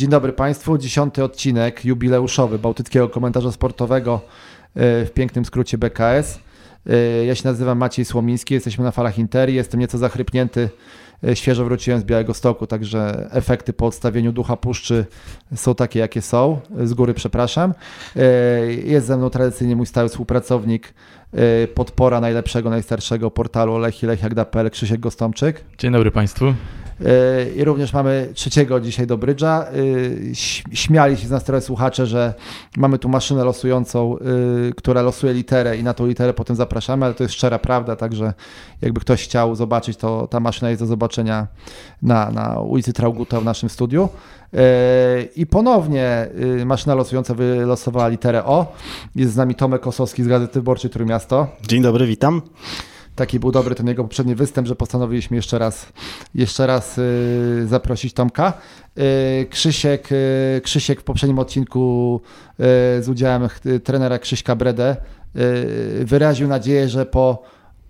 Dzień dobry Państwu. Dziesiąty odcinek jubileuszowy Bałtyckiego Komentarza Sportowego w pięknym skrócie BKS. Ja się nazywam Maciej Słomiński, jesteśmy na falach Interi. Jestem nieco zachrypnięty, świeżo wróciłem z Białego Stoku, także efekty po odstawieniu ducha puszczy są takie, jakie są. Z góry przepraszam. Jest ze mną tradycyjnie mój stały współpracownik, podpora najlepszego, najstarszego portalu Lechi Lechiak.pl Krzysiek Gostomczyk. Dzień dobry Państwu. I również mamy trzeciego dzisiaj do brydża. Śmiali się z nas trochę słuchacze, że mamy tu maszynę losującą, która losuje literę i na tą literę potem zapraszamy, ale to jest szczera prawda, także jakby ktoś chciał zobaczyć, to ta maszyna jest do zobaczenia na, na ulicy Trauguta w naszym studiu. I ponownie maszyna losująca wylosowała literę O. Jest z nami Tomek Kosowski z Gazety Wyborczej Trójmiasto. Dzień dobry, witam taki był dobry ten jego poprzedni występ, że postanowiliśmy jeszcze raz, jeszcze raz yy, zaprosić Tomka. Yy, Krzysiek, yy, Krzysiek w poprzednim odcinku z udziałem trenera Krzyśka Bredę wyraził nadzieję, że po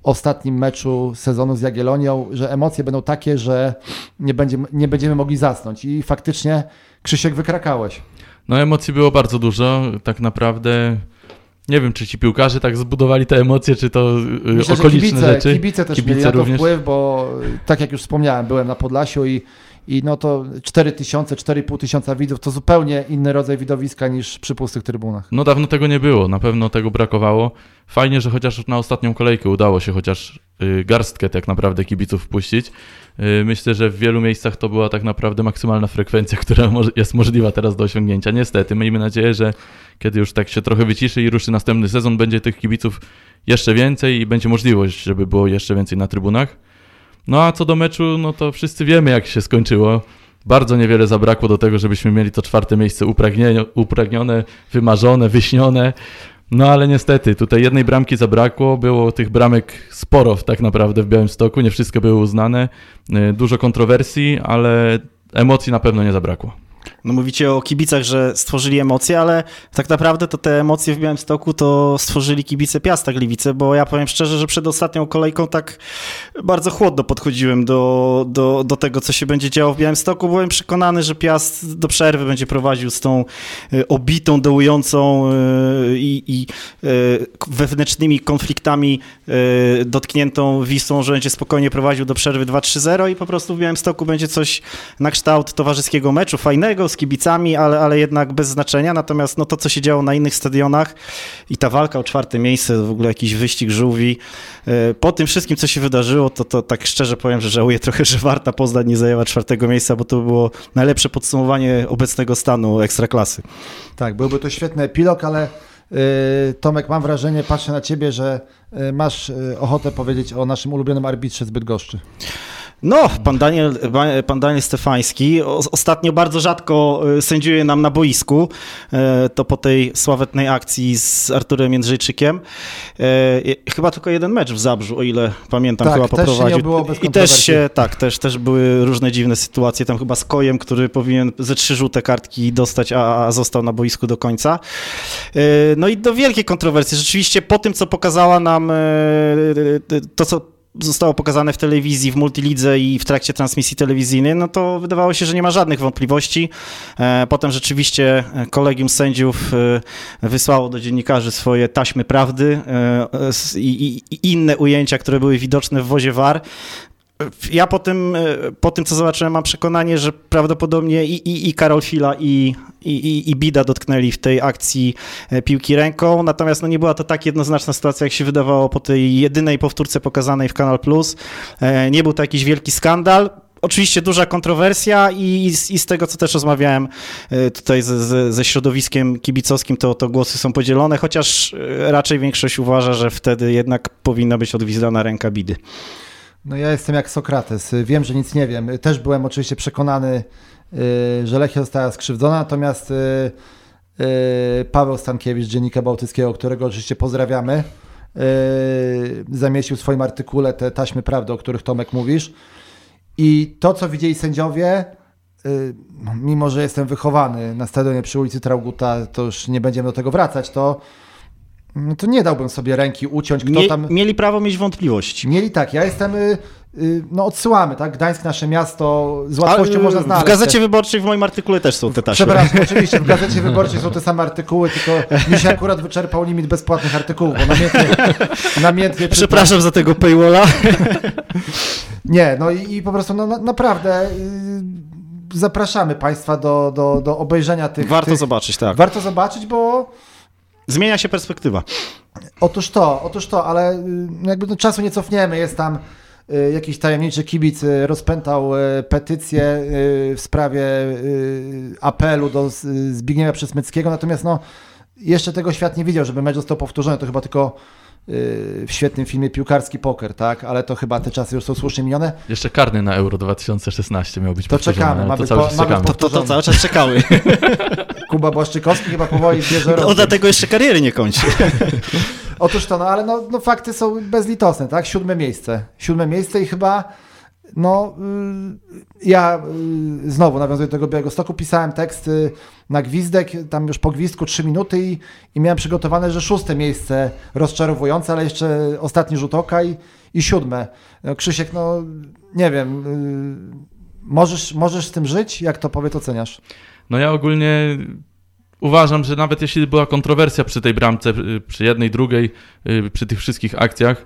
ostatnim meczu sezonu z Jagiellonią, że emocje będą takie, że nie, będzie, nie będziemy mogli zasnąć i faktycznie Krzysiek wykrakałeś. No emocji było bardzo dużo, tak naprawdę nie wiem, czy ci piłkarze tak zbudowali te emocje, czy to y, Myślę, okoliczne kibice, rzeczy. Kibice też kibice mieli na to również. wpływ, bo tak jak już wspomniałem, byłem na Podlasiu i, i no to 4 tysiące, 4,5 tysiąca widzów to zupełnie inny rodzaj widowiska niż przy pustych trybunach. No dawno tego nie było, na pewno tego brakowało. Fajnie, że chociaż na ostatnią kolejkę udało się chociaż y, garstkę tak naprawdę kibiców wpuścić. Y, myślę, że w wielu miejscach to była tak naprawdę maksymalna frekwencja, która jest możliwa teraz do osiągnięcia. Niestety, miejmy nadzieję, że kiedy już tak się trochę wyciszy i ruszy następny sezon, będzie tych kibiców jeszcze więcej i będzie możliwość, żeby było jeszcze więcej na trybunach. No a co do meczu, no to wszyscy wiemy, jak się skończyło. Bardzo niewiele zabrakło do tego, żebyśmy mieli to czwarte miejsce upragnione, wymarzone, wyśnione. No ale niestety, tutaj jednej bramki zabrakło, było tych bramek sporo tak naprawdę w Białymstoku, nie wszystkie były uznane, y, dużo kontrowersji, ale emocji na pewno nie zabrakło. No mówicie o kibicach, że stworzyli emocje, ale tak naprawdę to te emocje w Białymstoku to stworzyli kibice Piasta Gliwice, bo ja powiem szczerze, że przed ostatnią kolejką tak bardzo chłodno podchodziłem do, do, do tego, co się będzie działo w Białymstoku. Byłem przekonany, że Piast do przerwy będzie prowadził z tą e, obitą, dołującą e, i, i e, wewnętrznymi konfliktami dotkniętą Wisłą, że będzie spokojnie prowadził do przerwy 2-3-0 i po prostu w Białymstoku będzie coś na kształt towarzyskiego meczu, fajnego, z kibicami, ale, ale jednak bez znaczenia. Natomiast no, to, co się działo na innych stadionach i ta walka o czwarte miejsce, w ogóle jakiś wyścig żółwi, e, po tym wszystkim, co się wydarzyło, to, to tak szczerze powiem, że żałuję trochę, że Warta Poznań nie zajęła czwartego miejsca, bo to było najlepsze podsumowanie obecnego stanu ekstraklasy. Tak, byłby to świetny epilog, ale e, Tomek, mam wrażenie, patrzę na ciebie, że e, masz ochotę powiedzieć o naszym ulubionym arbitrze z Bydgoszczy. No, pan Daniel, pan Daniel Stefański ostatnio bardzo rzadko e, sędziuje nam na boisku. E, to po tej sławetnej akcji z Arturem Jędrzejczykiem. E, chyba tylko jeden mecz w Zabrzu, o ile pamiętam, tak, chyba poprowadził. I też się, tak, też, też były różne dziwne sytuacje. Tam chyba z Kojem, który powinien ze trzy żółte kartki dostać, a, a został na boisku do końca. No i do wielkiej kontrowersji. Rzeczywiście po tym, co pokazała nam to, co zostało pokazane w telewizji, w multilidze i w trakcie transmisji telewizyjnej, no to wydawało się, że nie ma żadnych wątpliwości. E, potem rzeczywiście kolegium sędziów e, wysłało do dziennikarzy swoje taśmy prawdy e, i inne ujęcia, które były widoczne w wozie VAR ja po tym, e, po tym, co zobaczyłem, mam przekonanie, że prawdopodobnie i, i, i Karol Fila, i, i, i Bida dotknęli w tej akcji e, piłki ręką, natomiast no, nie była to tak jednoznaczna sytuacja, jak się wydawało po tej jedynej powtórce pokazanej w Kanal Plus. E, nie był to jakiś wielki skandal. Oczywiście duża kontrowersja i, i, z tego, co też rozmawiałem tutaj ze, ze, ze środowiskiem kibicowskim, to, to głosy są podzielone, chociaż raczej większość uważa, że wtedy jednak powinna być odwizdana ręka Bidy. No ja jestem jak Sokrates. Wiem, że nic nie wiem. Też byłem oczywiście przekonany, y, że Lechia została skrzywdzona, natomiast y, y, Paweł Stankiewicz, Dziennika Bałtyckiego, którego oczywiście pozdrawiamy, zamieścił w swoim artykule te taśmy prawdy, o których Tomek mówisz. I to, co widzieli sędziowie, mimo że jestem wychowany na stadionie przy ulicy Trauguta, to już nie będziemy do tego wracać, to no to nie dałbym sobie ręki uciąć, kto Mie, tam... Mieli prawo mieć wątpliwości. Mieli tak, ja jestem, y, y, no odsyłamy, tak, Gdańsk nasze miasto, z łatwością A, można w znaleźć. Gazecie Wyborczej w moim artykule też są te taśmy. Przepraszam, oczywiście w Gazecie Wyborczej są te same artykuły, tylko mi się akurat wyczerpał limit bezpłatnych artykułów, bo namiętnie, namiętnie czytam. Przepraszam za tego paywalla. Nie, no i, i po prostu no, na, naprawdę y, zapraszamy Państwa do, do, do obejrzenia tych... Warto tych, zobaczyć, tak. Warto zobaczyć, bo Zmienia się perspektywa. Otóż to, otóż to, ale y, jakby no, czasu nie cofniemy. Jest tam y, jakiś tajemniczy kibic y, rozpętał petycję w sprawie apelu do Zbigniewa Przesmyckiego, natomiast no, jeszcze tego świat nie widział, żeby mecz został powtórzony. To chyba tylko w świetnym filmie Piłkarski Poker, tak? Ale to chyba te czasy już są słusznie minione. Jeszcze karny na Euro 2016 miał być To czekamy, ma to być cały po- czekamy. To, to, to cały czas czekały. Kuba Błaszczykowski chyba powoli bierze On rozwój. dlatego jeszcze kariery nie kończy. Otóż to, no ale no, no fakty są bezlitosne, tak? Siódme miejsce. Siódme miejsce i chyba, no y, ja y, znowu nawiązuję do tego Białego Stoku, pisałem tekst na gwizdek, tam już po gwizdku trzy minuty i, i miałem przygotowane, że szóste miejsce rozczarowujące, ale jeszcze ostatni rzut oka i, i siódme. No, Krzysiek, no nie wiem, y, możesz, możesz z tym żyć? Jak to powiedz, oceniasz? No ja ogólnie uważam, że nawet jeśli była kontrowersja przy tej bramce, przy jednej, drugiej, przy tych wszystkich akcjach,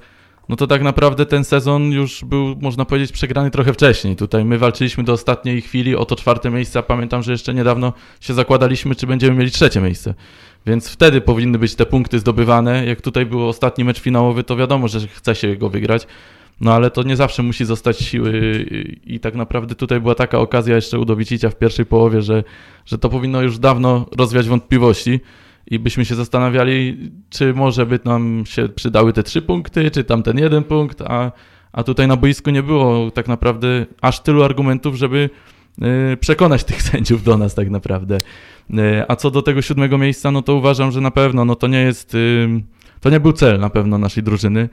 no to tak naprawdę ten sezon już był, można powiedzieć, przegrany trochę wcześniej. Tutaj my walczyliśmy do ostatniej chwili o to czwarte miejsce, a pamiętam, że jeszcze niedawno się zakładaliśmy, czy będziemy mieli trzecie miejsce. Więc wtedy powinny być te punkty zdobywane. Jak tutaj był ostatni mecz finałowy, to wiadomo, że chce się go wygrać. No ale to nie zawsze musi zostać siły i tak naprawdę tutaj była taka okazja jeszcze u w pierwszej połowie, że, że to powinno już dawno rozwiać wątpliwości i byśmy się zastanawiali, czy może by nam się przydały te trzy punkty, czy tam ten jeden punkt, a, a tutaj na boisku nie było tak naprawdę aż tylu argumentów, żeby y, przekonać tych sędziów do nas tak naprawdę. Y, A co do tego siódmego miejsca, no to uważam, że na pewno no to nie jest, y, to nie był cel na pewno naszej drużyny.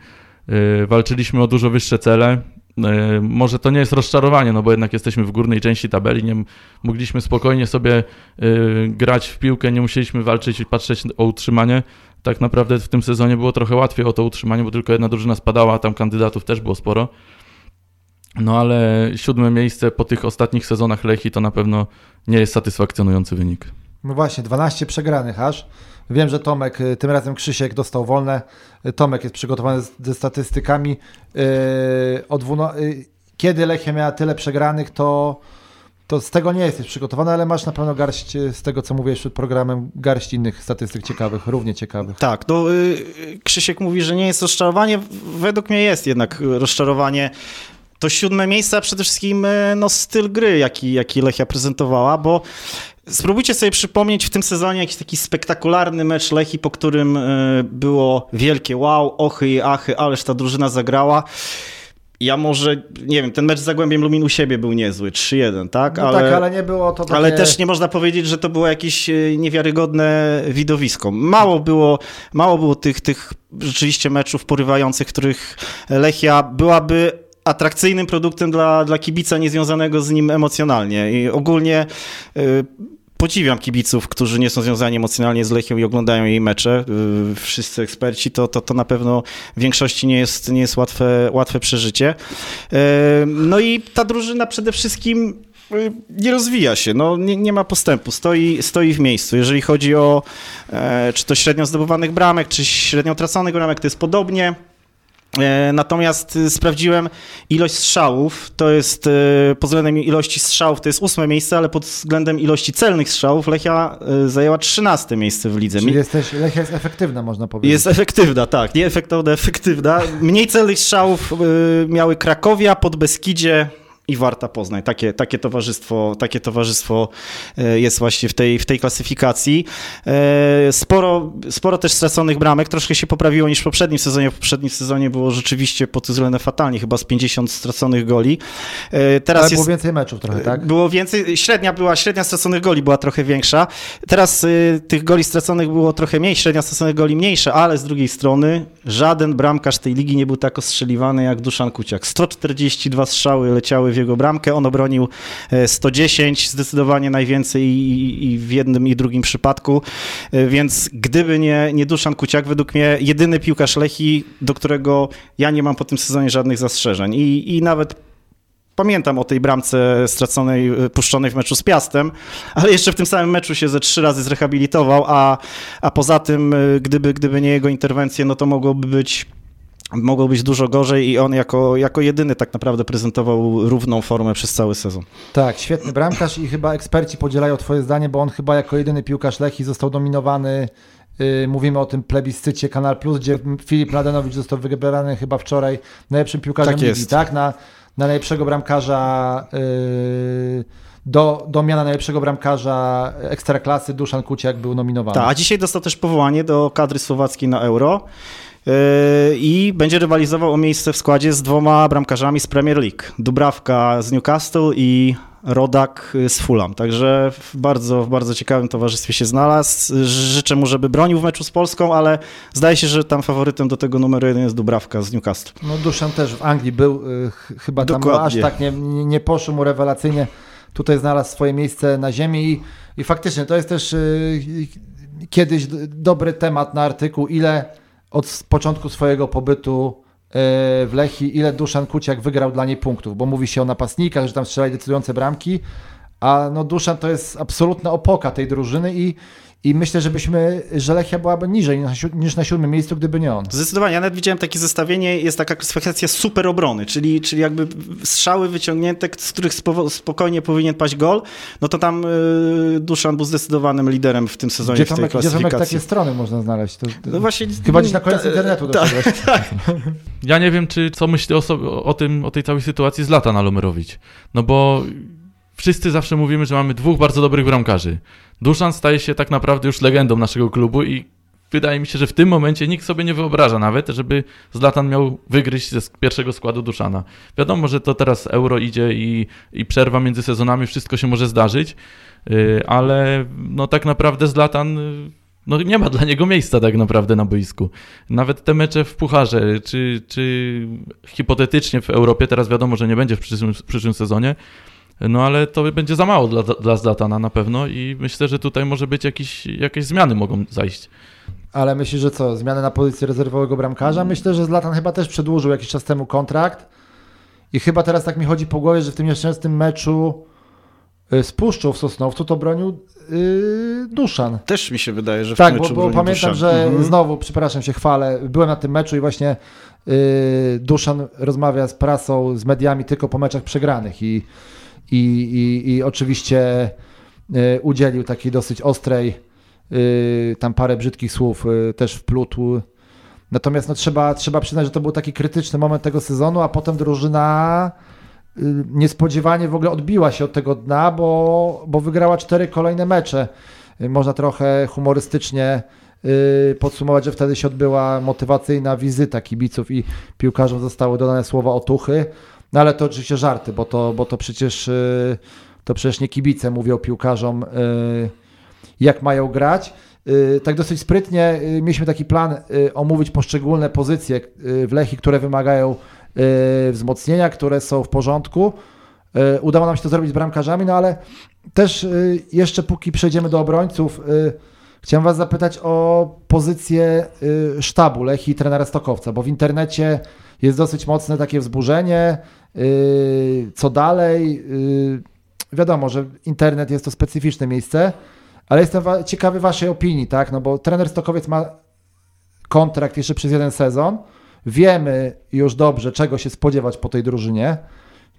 Walczyliśmy o dużo wyższe cele. Y, Może to nie jest rozczarowanie, no bo jednak jesteśmy w górnej części tabeli, nie mogliśmy spokojnie sobie y, grać w piłkę, nie musieliśmy walczyć i patrzeć o utrzymanie. Tak naprawdę w tym sezonie było trochę łatwiej o to utrzymanie, bo tylko jedna drużyna spadała, a tam kandydatów też było sporo. No ale siódme miejsce po tych ostatnich sezonach Lechi to na pewno nie jest satysfakcjonujący wynik. No właśnie, 12 przegranych aż. Wiem, że Tomek, y, tym razem Krzysiek dostał wolne. Y, Tomek jest przygotowany ze statystykami. Y, kiedy Lechia miała tyle przegranych, to, to z tego nie jesteś przygotowany, ale masz na pewno garść, z tego co mówiłeś przed programem, garść innych statystyk ciekawych, równie ciekawych. Tak, no Krzysiek mówi, że nie jest rozczarowanie. Według mnie jest jednak rozczarowanie. To siódme miejsce, a przede wszystkim no, styl gry, jaki, jaki Lechia prezentowała, bo spróbujcie sobie przypomnieć w tym sezonie jakiś taki spektakularny mecz Lechi, po którym y, było wielkie wow, ochy i achy, ależ ta drużyna zagrała. Ja może, nie wiem, ten mecz z Zagłębiem Lumin u siebie był niezły, 3-1, tak? No tak, ale nie było to takie... Ale też nie można powiedzieć, że to było jakieś e, niewiarygodne widowisko. Mało było, mało było tych, tych rzeczywiście meczów porywających, w których Lechia byłaby atrakcyjnym produktem dla, dla kibica niezwiązanego z nim emocjonalnie. I ogólnie y, podziwiam kibiców, którzy nie są związani emocjonalnie z Lechią i oglądają jej mecze. Y, wszyscy eksperci, to, to, to na pewno w większości nie jest, nie jest łatwe, łatwe przeżycie. Y, no i ta drużyna przede wszystkim y, nie rozwija się, no, nie, nie ma postępu, stoi, stoi w miejscu. Jeżeli chodzi o e, czy to średnio zdobywanych bramek, czy średnio traconych bramek, to jest podobnie. E, Natomiast y, sprawdziłem ilość strzałów, to jest y, pod względem ilości strzałów to jest ósme miejsce, ale pod względem ilości celnych strzałów Lechia y, zajęła trzynaste miejsce w lidze. Czyli jesteś, Lechia jest efektywna, można powiedzieć. Jest efektywna, tak, nie efektowna, efektywna. Mniej celnych strzałów miały Krakowia, Podbeskidzie i Warta Poznań. Takie, takie, towarzystwo, takie towarzystwo y, jest właśnie w tej, w tej klasyfikacji. Y, Sporo, sporo też straconych bramek, troszkę się poprawiło niż w poprzednim sezonie. W poprzednim sezonie było rzeczywiście pod względem fatalnie, chyba z 50 straconych goli. Y, Teraz Ale jest... było więcej meczów trochę, tak? Było więcej, średnia była, średnia straconych goli była trochę większa. Teraz tych goli straconych było trochę mniej, średnia straconych goli mniejsza, ale z drugiej strony żaden bramkarz tej ligi nie był tak ostrzeliwany jak Duszan Kuciak. 142 strzały leciały w jego bramkę. On obronił 110, zdecydowanie najwięcej i, i w jednym i drugim przypadku. Więc gdyby nie, nie Duszan Kuciak, według mnie jedyny piłkarz Lechi, do którego ja nie mam po tym sezonie żadnych zastrzeżeń. I, i nawet pamiętam o tej bramce straconej, e, puszczonej w meczu z Piastem, ale jeszcze w tym samym meczu się ze trzy razy zrehabilitował, a, a poza tym, e, gdyby, gdyby nie jego interwencje, no to mogłoby być mogło być dużo gorzej i on jako, jako jedyny tak naprawdę prezentował równą formę przez cały sezon. Tak, świetny bramkarz i chyba eksperci podzielają twoje zdanie, bo on chyba jako jedyny piłkarz Lechi został dominowany Yy, mówimy o tym plebiscycie Kanal Plus, gdzie Filip Ladenowicz został wybrany chyba wczoraj najlepszym piłkarzem tak ligi, tak? Na, na najlepszego bramkarza yy, do, do miana najlepszego bramkarza ekstraklasy Duszan Kuciak był nominowany. Tak, a dzisiaj dostał też powołanie do kadry słowackiej na Euro i będzie rywalizował o miejsce w składzie z dwoma bramkarzami z Premier League. Dubrawka z Newcastle i Rodak z Fulham. Także w bardzo, w bardzo ciekawym towarzystwie się znalazł. Życzę mu, żeby bronił w meczu z Polską, ale zdaje się, że tam faworytem do tego numeru jeden jest Dubrawka z Newcastle. No Duszan też w Anglii był, y, chyba tam aż tak nie, nie poszło mu rewelacyjnie. Tutaj znalazł swoje miejsce na ziemi i, i faktycznie to jest też y, kiedyś dobry temat na artykuł, ile od początku swojego pobytu w Lechi, ile Duszan Kuciak wygrał dla niej punktów, bo mówi się o napastnikach, że tam strzelali decydujące bramki, a no Duszan to jest absolutna opoka tej drużyny i, i myślę, żebyśmy, że Lechia byłaby niżej niż na siódmym miejscu, gdyby nie on. Zdecydowanie. Ja nawet widziałem takie zestawienie, jest taka kwestia super obrony, czyli, czyli jakby strzały wyciągnięte, z których spokojnie powinien paść gol, no to tam yy, Duszan był zdecydowanym liderem w tym sezonie gdzie w tej klasyfikacji. Gdzie takie strony można znaleźć? To, no właśnie, chyba gdzieś na koniec ta, internetu ta, tak. Ja nie wiem, czy co myśli o, sobie, o, tym, o tej całej sytuacji z lata na Lomerowicz. No bo wszyscy zawsze mówimy, że mamy dwóch bardzo dobrych bramkarzy. Duszan staje się tak naprawdę już legendą naszego klubu i wydaje mi się, że w tym momencie nikt sobie nie wyobraża nawet, żeby Zlatan miał wygryźć ze pierwszego składu Duszana. Wiadomo, że to teraz euro idzie i, i przerwa między sezonami, wszystko się może zdarzyć, yy, ale no tak naprawdę Zlatan y, no nie ma dla niego miejsca tak naprawdę na boisku. Nawet te mecze w Pucharze, czy, czy hipotetycznie w Europie, teraz wiadomo, że nie będzie w przyszłym, w przyszłym sezonie, no ale to będzie za mało dla, dla Zlatana na pewno i myślę, że tutaj może być jakiś, jakieś zmiany mogą zajść. Ale myślisz, że co, zmiany na pozycji rezerwowego bramkarza? Myślę, że Zlatan chyba też przedłużył jakiś czas temu kontrakt i chyba teraz tak mi chodzi po głowie, że w tym nieszczęsnym meczu y, z Puszczą w Sosnowcu to bronił yy, Duszan. Też mi się wydaje, że w tak, tym meczu bo, bo pamiętam, Duszan. że mhm. znowu, przepraszam się, chwalę, byłem na tym meczu i właśnie yy, Duszan rozmawia z prasą, z mediami tylko po meczach przegranych i i, i, i oczywiście y, udzielił takiej dosyć ostrej, y, tam parę brzydkich słów y, też wplótł. Natomiast no, trzeba, trzeba przyznać, że to był taki krytyczny moment tego sezonu, a potem drużyna niespodziewanie w ogóle odbiła się od tego dna, bo, bo wygrała cztery kolejne mecze. Można trochę humorystycznie podsumować, że wtedy się odbyła motywacyjna wizyta kibiców i piłkarzom zostały dodane słowa otuchy. No ale to oczywiście żarty, bo to, bo to przecież y, to przecież nie kibice mówią piłkarzom, y, jak mają grać. Y, tak dosyć sprytnie mieliśmy taki plan omówić poszczególne pozycje w Lechi, które wymagają wzmocnienia, które są w porządku. Udało nam się to zrobić z bramkarzami, no ale też jeszcze póki przejdziemy do obrońców, chciałem Was zapytać o pozycję sztabu Lechi i trenera Stokowca, bo w internecie jest dosyć mocne takie wzburzenie, co dalej? Yy, wiadomo, że internet jest to specyficzne miejsce, ale jestem ciekawy Waszej opinii, tak? No bo trener Stokowiec ma kontrakt jeszcze przez jeden sezon. Wiemy już dobrze, czego się spodziewać po tej drużynie.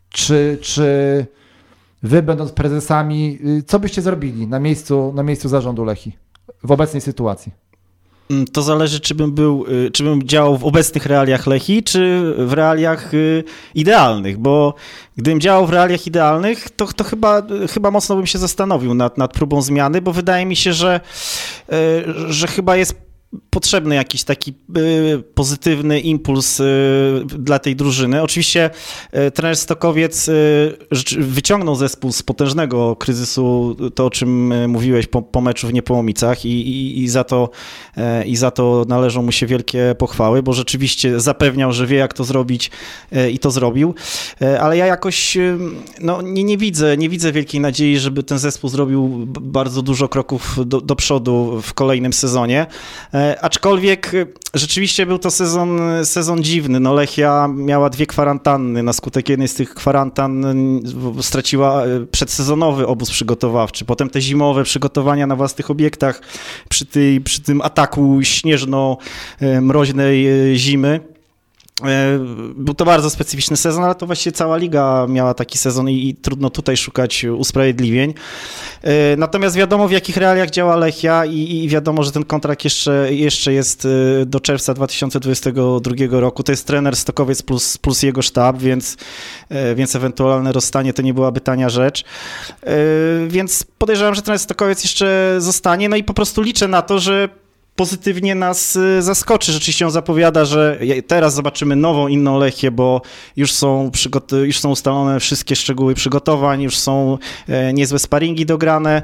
Czy, czy Wy, będąc prezesami, yy, co byście zrobili na miejscu, na miejscu zarządu Lechi w obecnej sytuacji? Mm, to zależy, czy bym był, y, czy bym działał w obecnych realiach Lechi, czy w realiach y, idealnych, bo gdybym działał w realiach idealnych, to, to chyba, chyba mocno bym się zastanowił nad, nad próbą zmiany, bo wydaje mi się, że, y, że chyba jest potrzebny jakiś taki y, pozytywny impuls y, dla tej drużyny. Oczywiście y, trener Stokowiec wyciągnął zespół z potężnego kryzysu, to o czym mówiłeś po, po meczu w Niepołomicach i, i, i, za to, i za to należą mu się wielkie pochwały, bo rzeczywiście zapewniał, że wie jak to zrobić i to zrobił, ale ja jakoś no, nie, nie widzę, nie widzę wielkiej nadziei, żeby ten zespół zrobił bardzo dużo kroków do, do przodu w kolejnym sezonie. E, aczkolwiek e, rzeczywiście był to sezon, sezon dziwny. No Lechia miała dwie kwarantanny. Na skutek jednej z tych kwarantan straciła e, przedsezonowy obóz przygotowawczy. Potem te zimowe przygotowania na własnych obiektach przy, tej, przy tym ataku śnieżno-mroźnej zimy. E, był to bardzo specyficzny sezon, ale to właściwie cała liga miała taki sezon i, i, trudno tutaj szukać usprawiedliwień. E, natomiast wiadomo, w jakich realiach działa Lechia i, i, wiadomo, że ten kontrakt jeszcze, jeszcze jest e, do czerwca 2022 roku. To jest trener Stokowiec plus, plus jego sztab, więc, więc ewentualne rozstanie to nie byłaby tania rzecz. Więc podejrzewam, że trener Stokowiec jeszcze zostanie, no i po prostu liczę na to, że pozytywnie nas y, zaskoczy. Rzeczywiście on zapowiada, że teraz zobaczymy nową, inną Lechię, bo już są, już są ustalone wszystkie szczegóły przygotowań, już są e, niezłe sparingi dograne.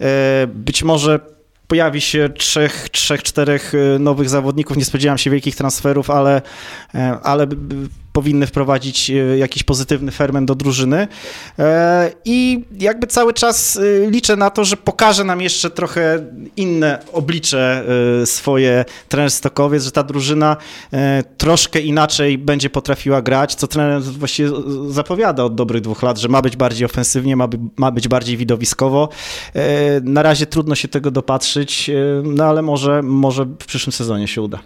E, być może pojawi się trzech, trzech, czterech e, nowych zawodników. Nie spodziewam się wielkich transferów, ale, ale powinny wprowadzić e, jakiś pozytywny ferment do drużyny. E, I jakby cały czas e, liczę na to, że pokaże nam jeszcze trochę inne oblicze swoje trener Stokowiec, że ta drużyna troszkę inaczej będzie potrafiła grać, co trener właściwie zapowiada od dobrych dwóch lat, że ma być bardziej ofensywnie, ma, ma być bardziej widowiskowo. Na razie trudno się tego dopatrzyć, no ale może, może w przyszłym sezonie się uda.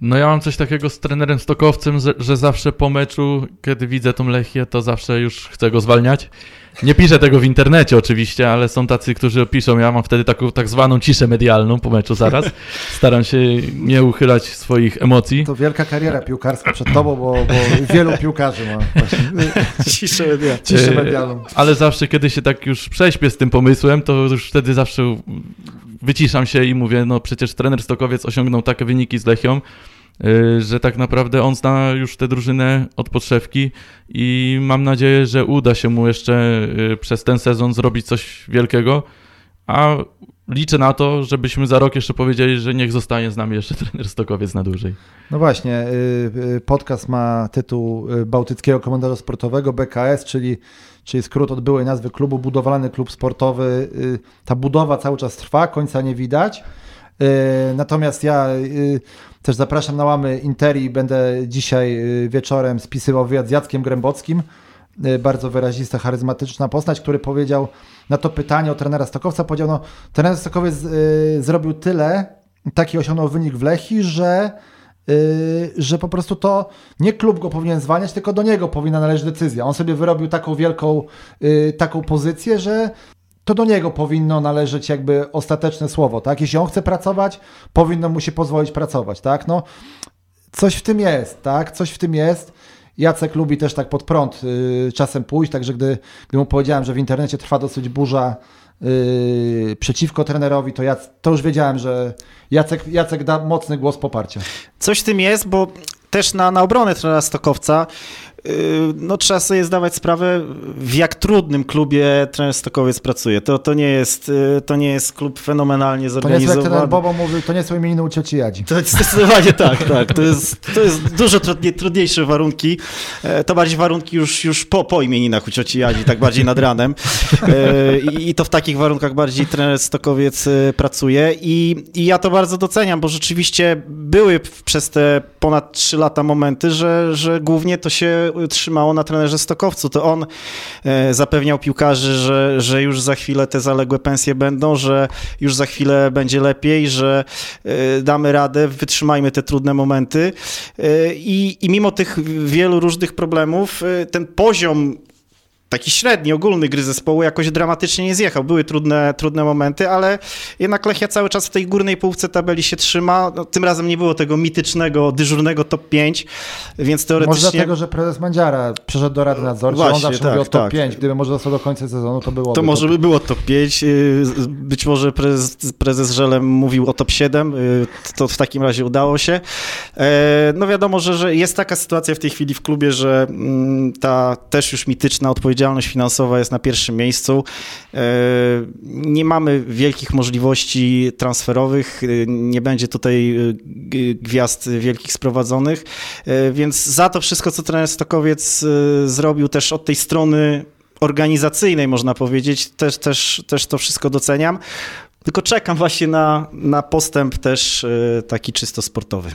No ja mam coś takiego z trenerem Stokowcem, że zawsze po meczu, kiedy widzę tą Lechię, to zawsze już chcę go zwalniać. Nie piszę tego w internecie oczywiście, ale są tacy, którzy opiszą. Ja mam wtedy taką tak zwaną ciszę medialną po meczu zaraz. Staram się nie uchylać swoich emocji. To wielka kariera piłkarska przed tobą, bo, bo wielu piłkarzy ma ciszę medialną. Ciszę medialną. Ale zawsze, kiedy się tak już prześpię z tym pomysłem, to już wtedy zawsze wyciszam się i mówię, no przecież trener Stokowiec osiągnął takie wyniki z Lechią, y, że tak naprawdę on zna już tę drużynę od podszewki i mam nadzieję, że uda się mu jeszcze y, przez ten sezon zrobić coś wielkiego, a liczę na to, żebyśmy za rok jeszcze powiedzieli, że niech zostanie z nami jeszcze trener Stokowiec na dłużej. No właśnie, y, podcast ma tytuł Bałtyckiego Komentarza Sportowego BKS, czyli czyli skrót od byłej nazwy klubu, budowlany klub sportowy. Y, ta budowa cały czas trwa, końca nie widać. Y, natomiast ja y, też zapraszam na łamy Interi. Będę dzisiaj wieczorem spisywał wywiad z Jackiem Grębockim. Bardzo wyrazista, charyzmatyczna postać, który powiedział na to pytanie o trenera Stokowca, powiedział, no trener Stokowiec zrobił tyle, taki osiągnął wynik w Lechi, że że po prostu to nie klub go powinien zwalniać, tylko do niego powinna należeć decyzja. On sobie wyrobił taką wielką yy, taką pozycję, że to do niego powinno należeć jakby ostateczne słowo, tak? Jeśli on chce pracować, powinno mu się pozwolić pracować, tak? No, coś w tym jest, tak? Coś w tym jest. Jacek lubi też tak pod prąd yy, czasem pójść, także gdy, gdy mu powiedziałem, że w internecie trwa dosyć burza yy, przeciwko trenerowi, to ja to już wiedziałem, że Jacek, Jacek da mocny głos poparcia. Coś w tym jest, bo też na, na obronę trenera Stokowca no trzeba sobie zdawać sprawę, w jak trudnym klubie trener Stokowiec pracuje. To, to, nie, jest, y, to nie jest klub fenomenalnie zorganizowany. To nie jest, jak Bobo mówił, to nie są imieniny u cioci Jadzi. To zdecydowanie tak, tak. To jest, to jest dużo trudniej, trudniejsze warunki. E, to bardziej warunki już, już po, po imieninach u cioci Jadzi, tak bardziej nad ranem. E, I to w takich warunkach bardziej trener Stokowiec e, pracuje. I, I ja to bardzo doceniam, bo rzeczywiście były przez te ponad 3 lata momenty, że, że głównie to się trzymało na trenerze Stokowcu. To on e, zapewniał piłkarzy, że, że już za chwilę te zaległe pensje będą, że już za chwilę będzie lepiej, że e, damy radę, wytrzymajmy te trudne momenty. E, I, i mimo tych wielu różnych problemów, ten poziom taki średni, ogólny gry zespołu jakoś dramatycznie nie zjechał. Były trudne, trudne momenty, ale jednak Lechia cały czas w tej górnej półce tabeli się trzyma. No, tym razem nie było tego mitycznego, dyżurnego top 5, więc teoretycznie... Może dlatego, że prezes Mandziara przeszedł do Rady Nadzorczej, Właśnie, on zawsze tak, mówi o top tak. 5. Gdyby może został do końca sezonu, to byłoby To może by było top 5. y, Być może prezes, prezes Żelem mówił o top 7. y, To w takim razie udało się. E, No wiadomo, że, że jest taka sytuacja w tej chwili w klubie, że mm, ta też już mityczna odpowiedzialność finansowa jest na pierwszym miejscu. E, Nie mamy wielkich możliwości transferowych. y, Nie będzie tutaj g- gwiazd wielkich sprowadzonych. E, Więc za to wszystko, co trener Stokowiec zrobił też od tej strony organizacyjnej, można powiedzieć, też, też, też to wszystko doceniam. Tylko czekam właśnie na, na postęp też taki czysto sportowy.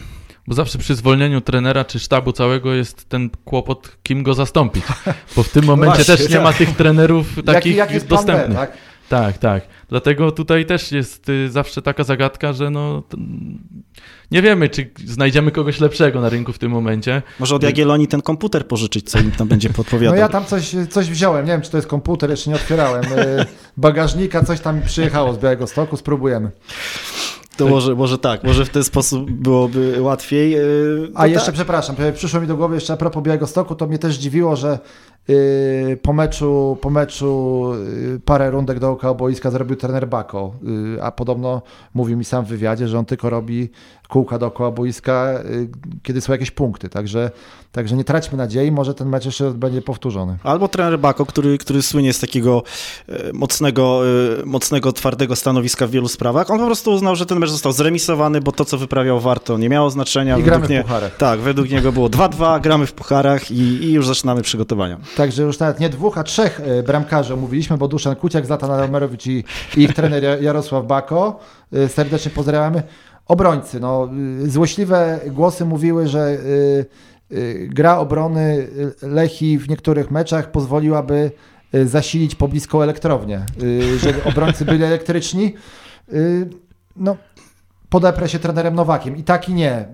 Bo zawsze przy zwolnieniu trenera czy sztabu całego jest ten kłopot, kim go zastąpić. Bo w tym momencie Właśnie, też nie ma tych trenerów takich jaki jest plan B, dostępnych. tak? Tak, tak. Dlatego tutaj też jest y, zawsze taka zagadka, że no nie wiemy, czy znajdziemy kogoś lepszego na rynku w tym momencie. Może od Jagiellonii ten komputer pożyczyć, co im tam będzie No podpowiadał. ja tam coś, coś wziąłem, nie wiem czy to jest komputer, jeszcze nie otwierałem. Y, Bagażnika, coś tam przyjechało z Białego Stoku, spróbujemy. To może, może tak, może w ten sposób byłoby łatwiej. y, A to jeszcze, tak. przepraszam, przyszło mi do głowy jeszcze a propos Białego Stoku, to mnie też dziwiło, że y, po meczu, po meczu y, parę rundek dookoła boiska zrobił trener Bako, y, a podobno mówił mi sam w wywiadzie, że on tylko robi kółka dookoła boiska, y, kiedy są jakieś punkty, także, także nie traćmy nadziei, może ten mecz jeszcze będzie powtórzony. Albo trener Bako, który, który słynie z takiego e, mocnego, e, mocnego, twardego stanowiska w wielu sprawach. On po prostu uznał, że ten mecz został zremisowany, bo to, co wyprawiał Warto, nie miało znaczenia. I gramy Według w nie- pucharach. Tak, według niego było 2-2, gramy w pucharach i, i już zaczynamy przygotowania. Także już nawet nie dwóch, a trzech bramkarzy omówiliśmy, bo Duszan Kuciak, Zlatan Adamerowicz i, i ich trener Ja- Jarosław Bako. Serdecznie pozdrawiamy. Obrońcy, no, złośliwe głosy mówiły, że y, y, gra obrony Lechi w niektórych meczach pozwoliłaby y, zasilić pobliską elektrownię, żeby obrońcy byli elektryczni. No, podeprę się trenerem Nowakiem. I tak i nie.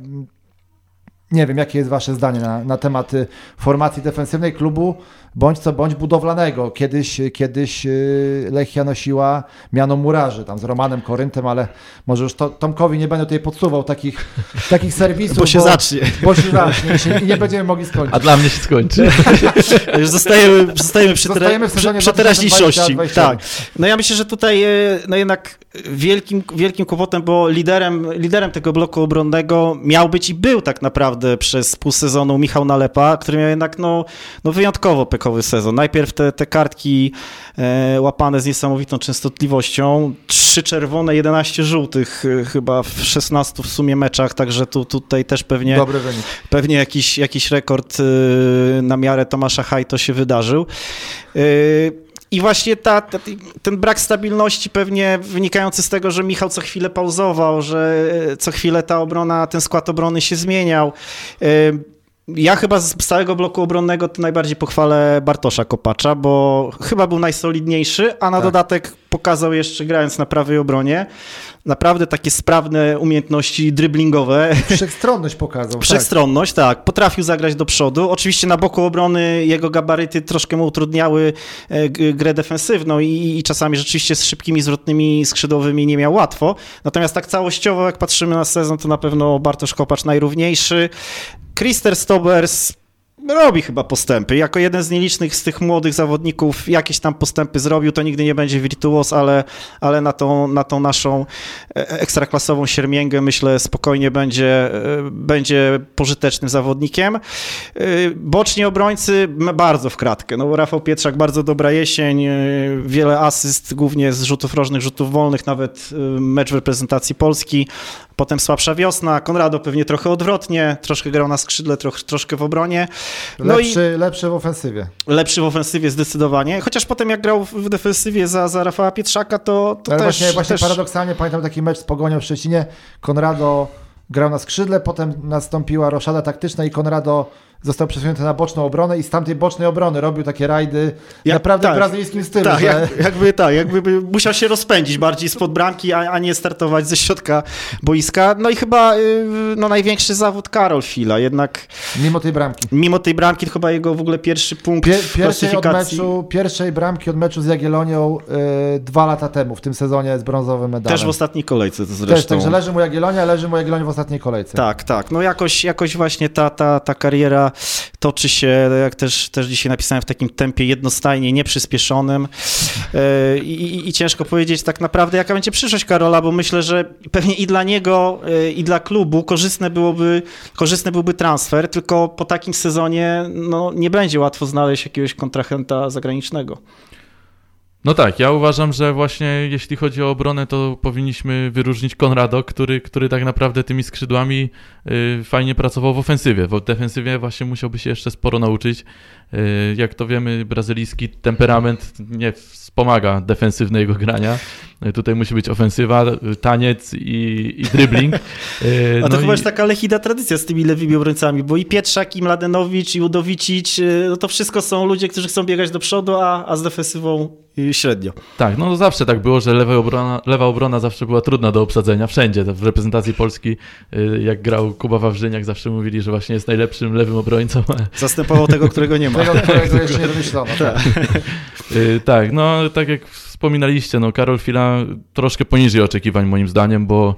Nie wiem, jakie jest Wasze zdanie na, na temat formacji defensywnej klubu, bądź co bądź budowlanego. Kiedyś, kiedyś y, Lechia nosiła miano murarzy, tam z Romanem Koryntem, ale może już to, Tomkowi nie będę tutaj podsuwał takich, takich serwisów, Bo się zacznie. Bo się zacznie i się- i nie będziemy mogli skończyć. A dla mnie się skończy. Już zostajemy, zostajemy przy, Zostajemy w przy, przy teraźniejszości. 2020-2021. Tak. No ja myślę, że tutaj e, no jednak wielkim, wielkim kłopotem, bo liderem, liderem tego bloku obronnego miał być i był tak naprawdę przez pół sezonu Michał Nalepa, który miał jednak no, no wyjątkowo sezon. Najpierw te, te kartki e, łapane z niesamowitą częstotliwością, trzy czerwone, 11 żółtych e, chyba w 16 w sumie meczach, także tu, tutaj też pewnie Dobry wynik. pewnie jakiś, jakiś rekord y, na miarę Tomasza Hajto się wydarzył. I właśnie ta, ta, ten brak stabilności pewnie wynikający z tego, że Michał co chwilę pauzował, że co chwilę ta obrona, ten skład obrony się zmieniał. Ja chyba z całego bloku obronnego to najbardziej pochwalę Bartosza Kopacza, bo chyba był najsolidniejszy, a na Tak. dodatek pokazał jeszcze grając na prawej obronie naprawdę takie sprawne umiejętności driblingowe, Wszechstronność pokazał. tak. Wszechstronność, tak. Potrafił zagrać do przodu. Oczywiście na boku obrony jego gabaryty troszkę mu utrudniały e, grę defensywną i, i czasami rzeczywiście z szybkimi zwrotnymi skrzydłowymi nie miał łatwo. Natomiast tak całościowo, jak patrzymy na sezon, to na pewno Bartosz Kopacz najrówniejszy. Krister Stobers robi chyba postępy. Jako jeden z nielicznych z tych młodych zawodników jakieś tam postępy zrobił. To nigdy nie będzie wirtuos, ale, ale na, tą, na tą naszą e, ekstraklasową siermięgę myślę spokojnie będzie, e, będzie pożytecznym zawodnikiem. E, Boczni obrońcy bardzo w kratkę. No, Rafał Pietrzak bardzo dobra jesień, wiele asyst, głównie z rzutów rożnych, rzutów wolnych, nawet mecz w reprezentacji Polski. Potem słabsza wiosna. Konrado pewnie trochę odwrotnie, troszkę grał na skrzydle, troch, troszkę w obronie. No i Lepszy, lepszy w ofensywie. lepszy w ofensywie zdecydowanie. Chociaż potem jak grał w defensywie za, za Rafała Pietrzaka, to, to Ale też... właśnie, właśnie też... paradoksalnie pamiętam taki mecz z Pogonią w Szczecinie. Konrado grał na skrzydle, potem nastąpiła roszada taktyczna i Konrado został przesunięty na boczną obronę i z tamtej bocznej obrony robił takie rajdy Jak- naprawdę tak. w brazylijskim stylu, Tak, że jak, jakby tak, jakby by musiał się rozpędzić bardziej spod bramki, a, a nie startować ze środka boiska. No i chyba y, no, największy zawód Karol Fila, jednak mimo tej bramki. mimo tej bramki to chyba jego w ogóle pierwszy punkt Pier, w pierwszej, od meczu, pierwszej bramki od meczu z Jagiellonią y, dwa lata temu, w tym sezonie z brązowym medalem. Też w ostatniej kolejce to Też, zresztą. także leży mu Jagiellonia, leży mu Jagiellonia w ostatniej kolejce. Tak, tak. No jakoś, jakoś właśnie ta, ta, ta kariera toczy się, jak też, też dzisiaj napisałem, w takim tempie jednostajnie, nieprzyspieszonym E, i, i, ciężko powiedzieć tak naprawdę, jaka będzie przyszłość Karola, bo myślę, że pewnie i dla niego, e, i dla klubu korzystne byłoby, korzystny byłby transfer, tylko po takim sezonie no, nie będzie łatwo znaleźć jakiegoś kontrahenta zagranicznego. No tak, ja uważam, że właśnie jeśli chodzi o obronę, to powinniśmy wyróżnić Konrado, który, który tak naprawdę tymi skrzydłami y, fajnie pracował w ofensywie. W defensywie właśnie musiałby się jeszcze sporo nauczyć. Y, jak to wiemy, brazylijski temperament nie wspomaga defensywnego grania. Y, tutaj musi być ofensywa, taniec i, i dribbling. Y, A to no chyba i- jest taka lechida tradycja z tymi lewymi obrońcami, bo i Pietrzak, i Mladenowicz, i Udowicic, y, no to wszystko są ludzie, którzy chcą biegać do przodu, a, a z defensywą średnio. Tak, no zawsze tak było, że lewa obrona, lewa obrona zawsze była trudna do obsadzenia, wszędzie. W reprezentacji Polski, jak grał Kuba Wawrzyniak, zawsze mówili, że właśnie jest najlepszym lewym obrońcą. Zastępował tego, którego nie ma. Tego, którego jeszcze nie wymyślono. Tak. Y, Tak, no tak jak wspominaliście, no Karol Fila troszkę poniżej oczekiwań moim zdaniem, bo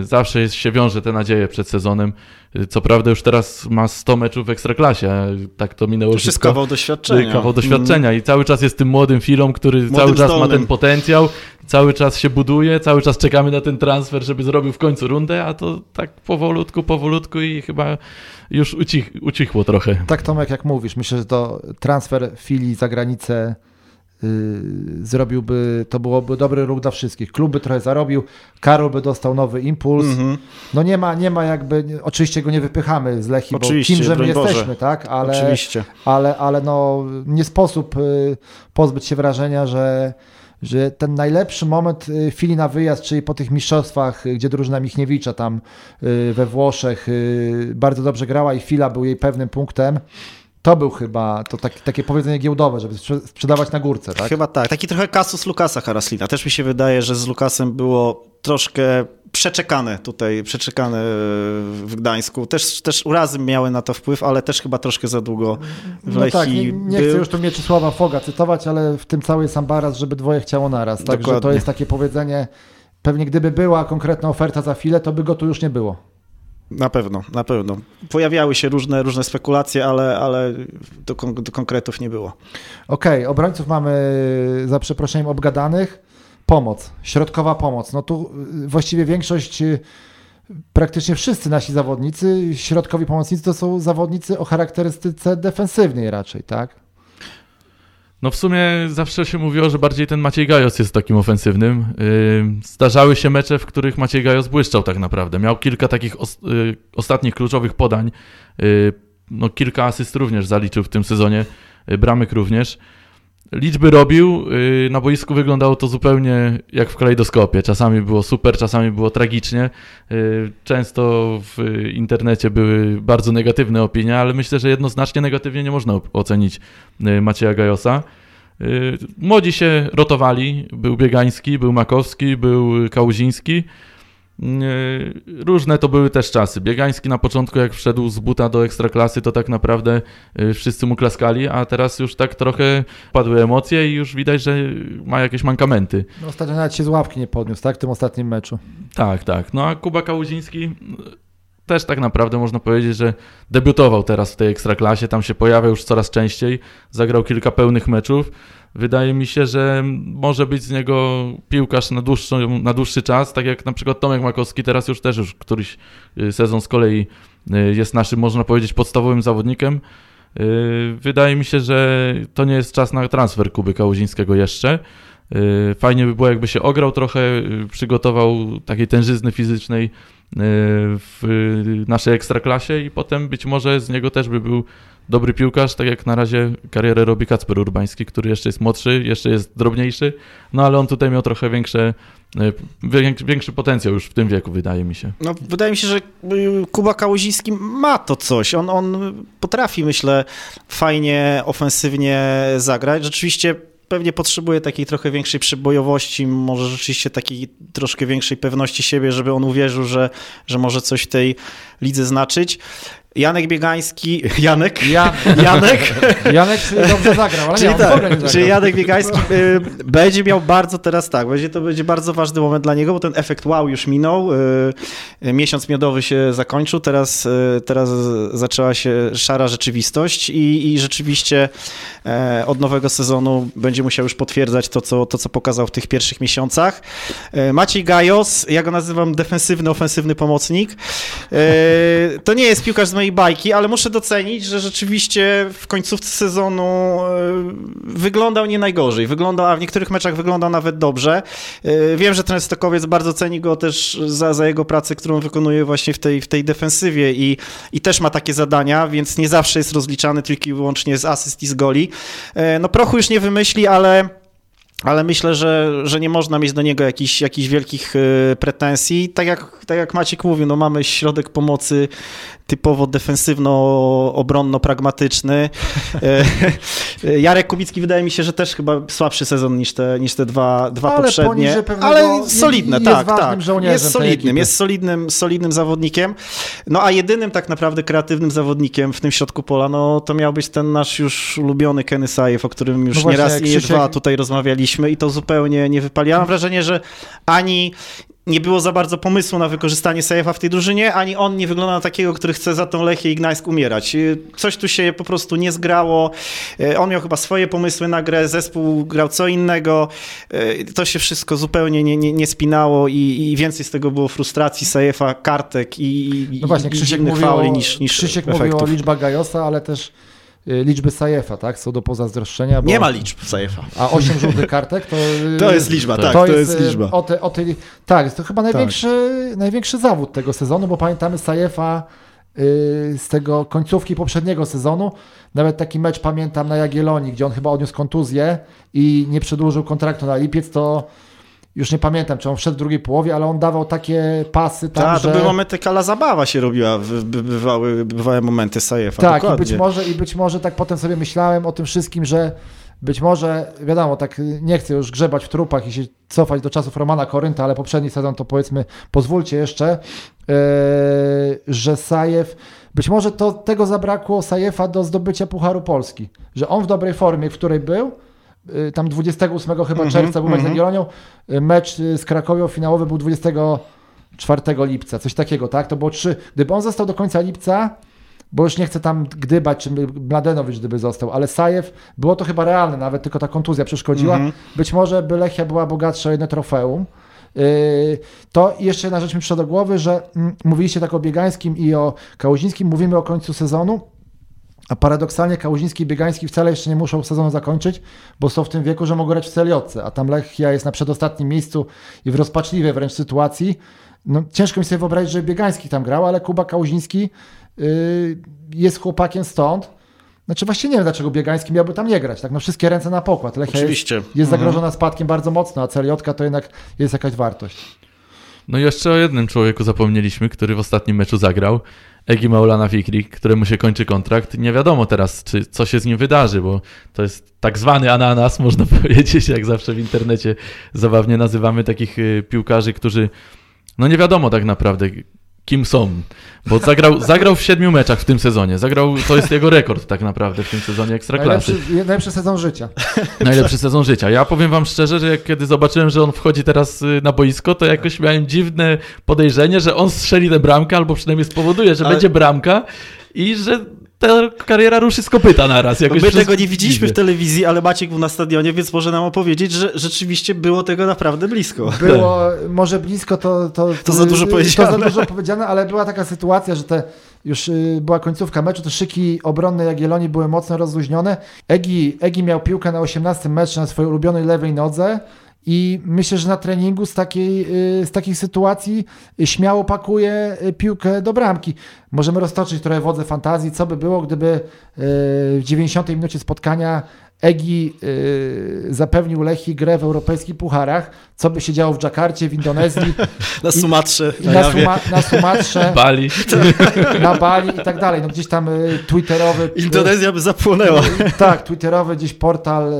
zawsze jest, się wiąże te nadzieje przed sezonem. Y, Co prawda już teraz ma 100 meczów w Ekstraklasie, a tak to minęło To już jest szybko. kawał doświadczenia. Kawał doświadczenia i cały czas jest tym młodym filą, który cały czas ma ten potencjał, cały czas się buduje, cały czas czekamy na ten transfer, żeby zrobił w końcu rundę, a to tak powolutku, powolutku i chyba już ucich, ucichło trochę. tak Tomek, jak mówisz, myślę, że to transfer filii za granicę zrobiłby, to byłoby dobry ruch dla wszystkich. Klub by trochę zarobił, Karol by dostał nowy impuls. Mhm. No nie ma, nie ma jakby, oczywiście go nie wypychamy z Lechii, Oczywiście, bo kimże my Boże. jesteśmy, tak? Ale, Oczywiście. ale, ale no, nie sposób y, pozbyć się wrażenia, że, że ten najlepszy moment y, chwili na wyjazd, czyli po tych mistrzostwach, y, gdzie drużyna Michniewicza tam y, we Włoszech y, bardzo dobrze grała i chwila był jej pewnym punktem, to był chyba to taki, takie powiedzenie giełdowe, żeby sprze- sprzedawać na górce, tak? Chyba tak. Taki trochę kasus Lukasa Haraslina. Też mi się wydaje, że z Lukasem było troszkę przeczekane tutaj, przeczekane w Gdańsku. Też, też urazy miały na to wpływ, ale też chyba troszkę za długo w No Lechii tak, nie, nie był. chcę już tu Mieczysława Foga cytować, ale w tym cały sam baraz, żeby dwoje chciało naraz. Także to jest takie powiedzenie, pewnie gdyby była konkretna oferta za chwilę, to by go tu już nie było. Na pewno, na pewno. Pojawiały się różne, różne spekulacje, ale, ale do, kon- do konkretów nie było. Okej, obrońców mamy za przeproszeniem obgadanych. Pomoc, środkowa pomoc. No tu y, właściwie większość, y, praktycznie wszyscy nasi zawodnicy, środkowi pomocnicy to są zawodnicy o charakterystyce defensywnej raczej, tak? No w sumie zawsze się mówiło, że bardziej ten Maciej Gajos jest takim ofensywnym. Yy, Zdarzały się mecze, w których Maciej Gajos błyszczał tak naprawdę. Miał kilka takich os- yy, ostatnich kluczowych podań. Yy, No kilka asyst również zaliczył w tym sezonie, bramek również. Liczby robił, yy, na boisku wyglądało to zupełnie jak w kalejdoskopie. Czasami było super, czasami było tragicznie. Yy, Często w internecie były bardzo negatywne opinie, ale myślę, że jednoznacznie negatywnie nie można ocenić y, Macieja Gajosa. Y, Młodzi się rotowali, był Biegański, był Makowski, był Kałuziński. Y, Różne to były też czasy. Biegański na początku, jak wszedł z buta do ekstraklasy, to tak naprawdę y, wszyscy mu klaskali, a teraz już tak trochę padły emocje i już widać, że ma jakieś mankamenty. No, ostatnio nawet się z ławki nie podniósł, tak? W tym ostatnim meczu. Tak, tak. No a Kuba Kałuziński y, też tak naprawdę można powiedzieć, że debiutował teraz w tej ekstraklasie, tam się pojawia już coraz częściej, zagrał kilka pełnych meczów. Wydaje mi się, że może być z niego piłkarz na dłuższy, na dłuższy czas, tak jak na przykład Tomek Makowski teraz już też już któryś y, sezon z kolei y, jest naszym, można powiedzieć, podstawowym zawodnikiem. Y, Wydaje mi się, że to nie jest czas na transfer Kuby Kałuzińskiego jeszcze. Fajnie by było, jakby się ograł trochę, przygotował takiej tężyzny fizycznej w naszej ekstraklasie i potem być może z niego też by był dobry piłkarz, tak jak na razie karierę robi Kacper Urbański, który jeszcze jest młodszy, jeszcze jest drobniejszy, no ale on tutaj miał trochę większe, większy potencjał już w tym wieku, wydaje mi się. No, wydaje mi się, że y, Kuba Kałuziński ma to coś. On, on potrafi, myślę, fajnie, ofensywnie zagrać. Rzeczywiście pewnie potrzebuje takiej trochę większej przebojowości, może rzeczywiście takiej troszkę większej pewności siebie, żeby on uwierzył, że, że może coś tej lidze znaczyć. Janek Biegański, Janek? Ja. Janek? Janek dobrze zagrał, ale czyli, nie, tak, nie czyli Janek Biegański y, będzie miał bardzo teraz tak, będzie to będzie bardzo ważny moment dla niego, bo ten efekt wow już minął, y, miesiąc miodowy się zakończył, teraz, y, teraz zaczęła się szara rzeczywistość i, i rzeczywiście e, od nowego sezonu będzie musiał już potwierdzać to co, to, co pokazał w tych pierwszych miesiącach. E, Maciej Gajos, ja go nazywam defensywny, ofensywny pomocnik. E, to nie jest piłkarz z mojej bajki, ale muszę docenić, że rzeczywiście w końcówce sezonu e, wyglądał nie najgorzej. Wyglądał, a w niektórych meczach wyglądał nawet dobrze. E, wiem, że ten Stokowiec bardzo ceni go też za, za jego pracę, którą wykonuje właśnie w tej, w tej defensywie i, i też ma takie zadania, więc nie zawsze jest rozliczany tylko i wyłącznie z asyst i z goli. E, no prochu już nie wymyśli, ale ale myślę, że, że nie można mieć do niego jakichś, jakichś wielkich pretensji. Tak jak, tak jak Maciek mówił, no mamy środek pomocy typowo defensywno-obronno-pragmatyczny. E, Jarek Kubicki wydaje mi się, że też chyba słabszy sezon niż te, niż te dwa, dwa ale poprzednie. Ale solidne, jest tak, tak. Jest solidnym, jest solidnym, solidnym zawodnikiem. No a jedynym tak naprawdę kreatywnym zawodnikiem w tym środku pola, no to miał być ten nasz już ulubiony Kenny Sajew, o którym już no nieraz i dwa tutaj rozmawialiśmy i to zupełnie nie wypali. Ja mam wrażenie, że ani nie było za bardzo pomysłu na wykorzystanie Sajefa w tej drużynie, ani on nie wygląda na takiego, który chce za tą Lechię i Gdańsk umierać. Y, coś tu się po prostu nie zgrało. Y, on miał chyba swoje pomysły na grę, zespół grał co innego. Y, to się wszystko zupełnie nie, nie, nie spinało i, i, więcej z tego było frustracji Sajefa, kartek i, no właśnie, Krzysiek innych fauli niż, niż Krzysiek mówił o liczbach Gajosa, ale też liczby Sajefa, tak? Są do pozazdroszczenia. Nie ma liczb Sajefa. A 8 żółtych kartek to... to jest liczba, tak, to, to jest, jest, liczba. O te, o te, tak, to chyba największy, tak. największy zawód tego sezonu, bo pamiętamy Sajefa yy, z tego końcówki poprzedniego sezonu. Nawet taki mecz pamiętam na Jagiellonii, gdzie on chyba odniósł kontuzję i nie przedłużył kontraktu na lipiec, to już nie pamiętam, czy on wszedł w drugiej połowie, ale on dawał takie pasy tam, Ta, że... to były momenty, kala zabawa się robiła, bywały, bywały momenty Sajefa, Tak, i być, może, i być może tak potem sobie myślałem o tym wszystkim, że być może, wiadomo, tak nie chcę już grzebać w trupach i się cofać do czasów Romana Korynta, ale poprzedni sezon to powiedzmy, pozwólcie jeszcze, yy, że Sajew, być może to tego zabrakło Sajefa do zdobycia Pucharu Polski, że on w dobrej formie, w której był, tam 28 chyba mm -hmm, czerwca był mecz mm -hmm. z Jagiellonią, y, mecz y, z Krakowią finałowy był 24 lipca, coś takiego, tak? To było trzy. Gdyby on został do końca lipca, bo już nie chcę tam gdybać, czy Mladenowicz gdyby został, ale Sajew, było to chyba realne, nawet tylko ta kontuzja przeszkodziła. Mm -hmm. Być może by Lechia była bogatsza o jedno trofeum. To jeszcze jedna rzecz mi przyszła do głowy, że mm, mówiliście tak o Biegańskim i o Kałuzińskim, mówimy o końcu sezonu, a paradoksalnie Kałuziński i Biegański wcale jeszcze nie muszą sezonu zakończyć, bo są w tym wieku, że mogą grać w Celiotce, a tam Lechia jest na przedostatnim miejscu i w rozpaczliwej wręcz sytuacji. No, ciężko mi sobie wyobrazić, że Biegański tam grał, ale Kuba Kałuziński yy, jest chłopakiem stąd. Znaczy właśnie nie wiem, dlaczego Biegański miałby tam nie grać. Tak, no wszystkie ręce na pokład. Lechia Oczywiście. jest, jest mhm. zagrożona spadkiem bardzo mocno, a Celiotka to jednak jest jakaś wartość. No i jeszcze o jednym człowieku zapomnieliśmy, który w ostatnim meczu zagrał. Egi Maulana Fikri, któremu się kończy kontrakt. Nie wiadomo teraz, czy co się z nim wydarzy, bo to jest tak zwany ananas, można powiedzieć, jak zawsze w internecie zabawnie nazywamy takich y, piłkarzy, którzy no nie wiadomo tak naprawdę, kim są. Bo zagrał, zagrał w siedmiu meczach w tym sezonie. Zagrał, to jest jego rekord tak naprawdę w tym sezonie Ekstraklasy. Najlepszy, najlepszy sezon życia. Najlepszy sezon życia. Ja powiem wam szczerze, że jak kiedy zobaczyłem, że on wchodzi teraz y, na boisko, to jakoś miałem dziwne podejrzenie, że on strzeli tę bramkę, albo przynajmniej spowoduje, że Ale... będzie bramka i że ta kariera ruszy z kopyta naraz. Jakoś My tego nie widzieliśmy w telewizji, ale Maciek był na stadionie, więc może nam opowiedzieć, że rzeczywiście było tego naprawdę blisko. Było, może blisko to... To, to, to za dużo powiedziane. To za dużo powiedziane, ale była taka sytuacja, że te już y, była końcówka meczu, te szyki obronne Jagiellonii były mocno rozluźnione. Egi, Egi miał piłkę na 18 meczu na swojej ulubionej lewej nodze i myślę, że na treningu z takiej, y, z takiej sytuacji śmiało pakuje y, piłkę do bramki. Możemy roztoczyć trochę wodze fantazji, co by było, gdyby y, w 90 minucie spotkania Egi zapewnił Lechi grę w europejskich pucharach, co by się działo w Dżakarcie, w Indonezji. na Sumatrze. I, na, Suma, na Sumatrze. Bali. Na Bali i tak dalej. No gdzieś tam twitterowy... Indonezja by zapłonęła. Tak, twitterowy gdzieś portal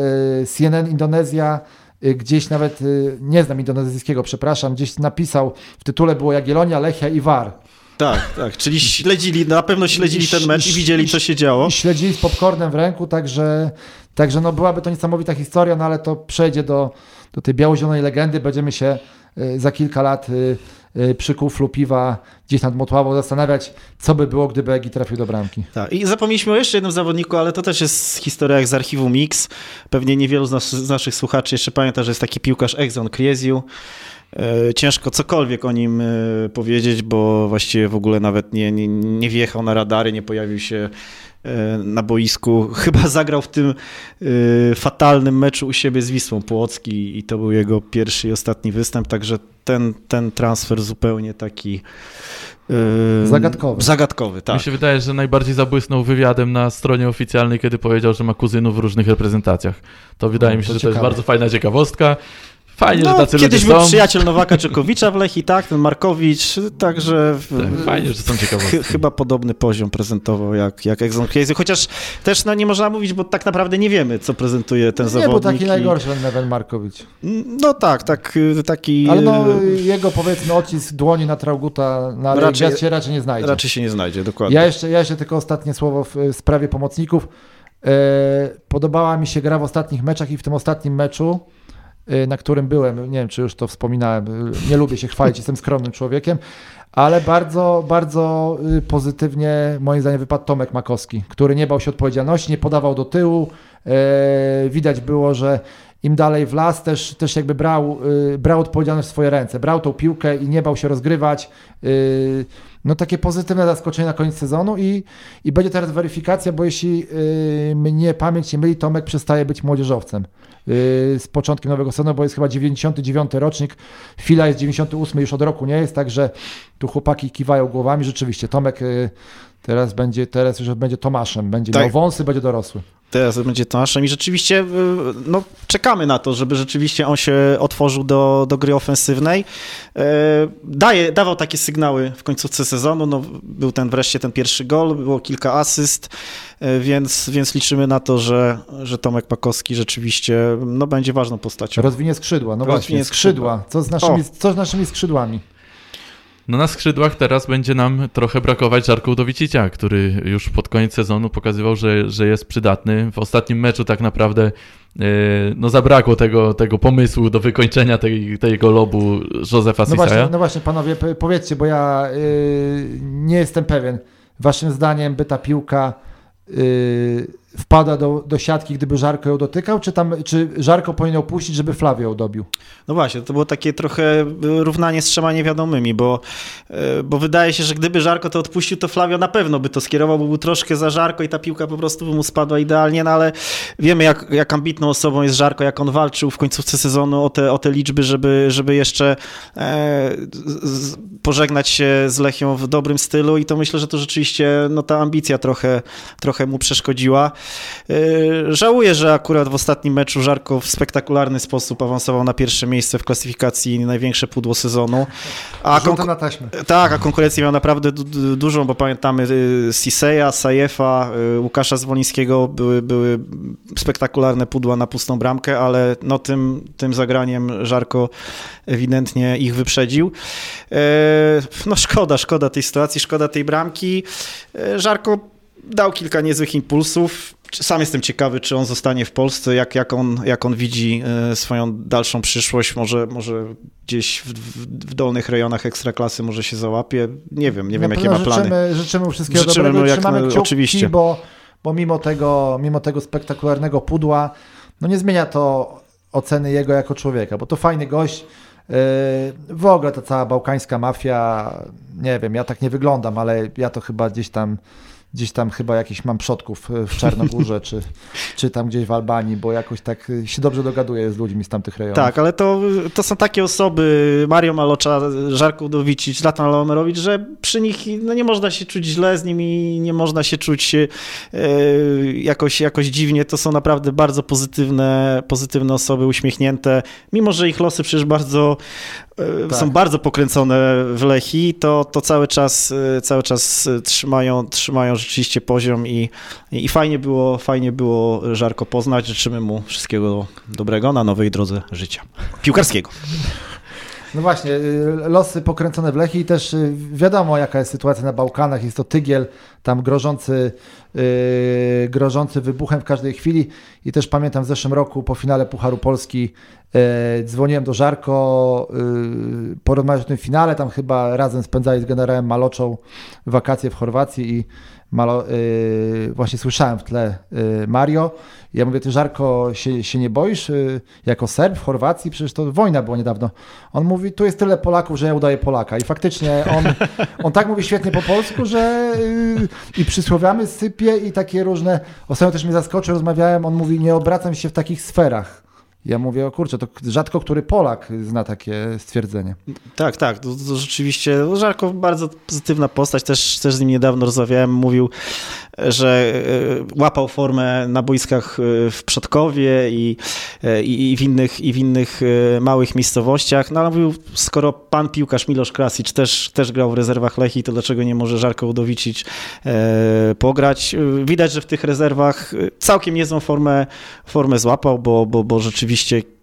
CNN Indonezja gdzieś nawet, y, nie znam indonezyjskiego, przepraszam, gdzieś napisał, w tytule było Jagiellonia, Lechia i War. Tak, tak, czyli śledzili, na pewno śledzili ten mecz i widzieli, co się działo. I śledzili z popcornem w ręku, także, także no byłaby to niesamowita historia, no ale to przejdzie do, do tej biało-zielonej legendy, będziemy się y, za kilka lat Y, przy kuflu piwa gdzieś nad Motławą zastanawiać, co by było, gdyby Egi trafił do bramki. Tak. I zapomnieliśmy o jeszcze jednym zawodniku, ale to też jest historia jak z archiwum Mix. Pewnie niewielu z, nas, z naszych słuchaczy jeszcze pamięta, że jest taki piłkarz Exxon Krieziu. E, ciężko cokolwiek o nim e, powiedzieć, bo właściwie w ogóle nawet nie, nie, nie wjechał na radary, nie pojawił się na boisku. Chyba zagrał w tym fatalnym meczu u siebie z Wisłą Płocki i to był jego pierwszy i ostatni występ, także ten, ten transfer zupełnie taki Zagadkowy. Zagadkowy, tak. Mi się wydaje, że najbardziej zabłysnął wywiadem na stronie oficjalnej, kiedy powiedział, że ma kuzynów w różnych reprezentacjach. To wydaje no, mi się, to że ciekawe. to jest bardzo fajna ciekawostka. Fajnie, no, że tacy kiedyś ludzie był przyjaciel Nowaka Czekowicza w Lechi, tak, ten Markowicz, także... Tak, fajnie, że są ciekawostki. Ch chyba podobny poziom prezentował jak, jak Exxon Crazy, chociaż też no, nie można mówić, bo tak naprawdę nie wiemy, co prezentuje ten nie, zawodnik. Nie, bo taki i... najgorszy Neven Markowicz. No tak, tak, taki... Ale no, jego powiedzmy odcisk dłoni na Trauguta na raczej, się raczej nie znajdzie. Raczej się nie znajdzie, dokładnie. Ja jeszcze, ja jeszcze tylko ostatnie słowo w sprawie pomocników. E, podobała mi się gra w ostatnich meczach i w tym ostatnim meczu Y, na którym byłem, nie wiem czy już to wspominałem, y, nie lubię się chwalić, jestem skromnym człowiekiem, ale bardzo, bardzo y, pozytywnie moim zdaniem wypadł Tomek Makowski, który nie bał się odpowiedzialności, nie podawał do tyłu. Widać było, że im dalej w las też, też jakby brał, brał odpowiedzialność w swoje ręce, brał tą piłkę i nie bał się rozgrywać. No takie pozytywne zaskoczenie na koniec sezonu i, i będzie teraz weryfikacja, bo jeśli mnie pamięć nie myli, Tomek przestaje być młodzieżowcem. Y, z początkiem nowego sezonu, bo jest chyba 99 rocznik, chwila jest 98 już od roku, nie jest, także tu chłopaki kiwają głowami, rzeczywiście Tomek y, teraz będzie, teraz już będzie Tomaszem, będzie tak. miał wąsy, będzie dorosły teraz będzie Tomaszem i rzeczywiście no, czekamy na to, żeby rzeczywiście on się otworzył do, do gry ofensywnej. E, daje, dawał takie sygnały w końcówce sezonu, no, był ten wreszcie ten pierwszy gol, było kilka asyst, e, więc, więc liczymy na to, że, że Tomek Pakowski rzeczywiście no, będzie ważną postacią. Rozwinie skrzydła, no Rozwinie właśnie, skrzydła. Co z, naszymi, co z naszymi skrzydłami? No na skrzydłach teraz będzie nam trochę brakować Żarku Dowicicia, który już pod koniec sezonu pokazywał, że, że jest przydatny. W ostatnim meczu tak naprawdę e, no zabrakło tego, tego pomysłu do wykończenia tej, tego lobu Józefa no właśnie, no właśnie, panowie, powiedzcie, bo ja yy, nie jestem pewien. Waszym zdaniem by ta piłka yy, wpada do, do siatki, gdyby Żarko ją dotykał, czy, tam, czy Żarko powinien ją puścić, żeby Flavio ją dobił? No właśnie, to było takie trochę równanie z trzema niewiadomymi, bo, e, bo wydaje się, że gdyby Żarko to odpuścił, to Flavio na pewno by to skierował, bo był troszkę za Żarko i ta piłka po prostu by mu spadła idealnie, no ale wiemy jak, jak ambitną osobą jest Żarko, jak on walczył w końcówce sezonu o te, o te liczby, żeby, żeby jeszcze e, z, pożegnać się z Lechią w dobrym stylu i to myślę, że to rzeczywiście no, ta ambicja trochę, trochę mu przeszkodziła. E, żałuję, że akurat w ostatnim meczu Żarko w spektakularny sposób awansował na pierwsze miejsce w klasyfikacji największe pudło sezonu. A konku- na taśmę. Tak, a konkurencję miał naprawdę du dużą, bo pamiętamy y, Siseya, Sajefa, y, Łukasza Zwolińskiego, były, były spektakularne pudła na pustą bramkę, ale no tym, tym zagraniem Żarko ewidentnie ich wyprzedził. E, no szkoda, szkoda tej sytuacji, szkoda tej bramki. Żarko dał kilka niezłych impulsów. Sam jestem ciekawy, czy on zostanie w Polsce, jak, jak, on, jak on widzi e, swoją dalszą przyszłość. Może, może gdzieś w, w dolnych rejonach ekstraklasy może się załapie. Nie wiem, nie wiem, jakie ma plany. Życzymy, życzymy mu wszystkiego życzymy dobrego. Mu jak, Trzymamy kciuki, oczywiście. Bo, bo mimo, tego, mimo tego spektakularnego pudła, no nie zmienia to oceny jego jako człowieka, bo to fajny gość. E, w ogóle ta cała bałkańska mafia, nie wiem, ja tak nie wyglądam, ale ja to chyba gdzieś tam gdzieś tam chyba jakiś mam przodków w Czarnogórze, czy, czy tam gdzieś w Albanii, bo jakoś tak się dobrze dogaduję z ludźmi z tamtych rejonów. Tak, ale to, to są takie osoby, Mario Malocza, Żarko Udowicic, Zlatan Lomerowicz, że przy nich no, nie można się czuć źle z nimi, nie można się czuć e, jakoś, jakoś dziwnie. To są naprawdę bardzo pozytywne, pozytywne osoby, uśmiechnięte, mimo że ich losy przecież bardzo e, tak. są bardzo pokręcone w Lechi, to, to cały czas e, cały czas trzymają, trzymają rzeczywiście poziom i, i fajnie było, fajnie było Żarko poznać. Życzymy mu wszystkiego dobrego na nowej drodze życia piłkarskiego. No właśnie, y, losy pokręcone w Lechi i też y, wiadomo jaka jest sytuacja na Bałkanach. Jest to tygiel tam grożący, grożący wybuchem w każdej chwili. I też pamiętam w zeszłym roku po finale Pucharu Polski yy, dzwoniłem do Żarko yy, porozmawiać o tym finale. Tam chyba razem spędzali z generałem Maloczą wakacje w Chorwacji i Malo, yy, właśnie słyszałem w tle yy, Mario. Ja mówię, ty Żarko, się, się nie boisz? Yy, jako Serb w Chorwacji, przecież to wojna była niedawno. On mówi, tu jest tyle Polaków, że ja udaję Polaka. I faktycznie on, on tak mówi świetnie po polsku, że y, i przysłowiamy sypie i takie różne. Ostatnio też mnie zaskoczył, rozmawiałem, on mówi, nie obracam się w takich sferach. Ja mówię, o kurczę, to rzadko który Polak zna takie stwierdzenie. Tak, tak, to, to rzeczywiście, no, Żarko bardzo pozytywna postać, też, też z nim niedawno rozmawiałem, mówił, że e, łapał formę na boiskach e, w Przodkowie i, e, i, i, w, innych, i w innych małych miejscowościach, no ale mówił, skoro pan piłkarz Milosz Krasic też, też grał w rezerwach Lechi, to dlaczego nie może Żarko Udowicić pograć? Widać, że w tych rezerwach całkiem niezłą formę, formę złapał, bo, bo, bo rzeczywiście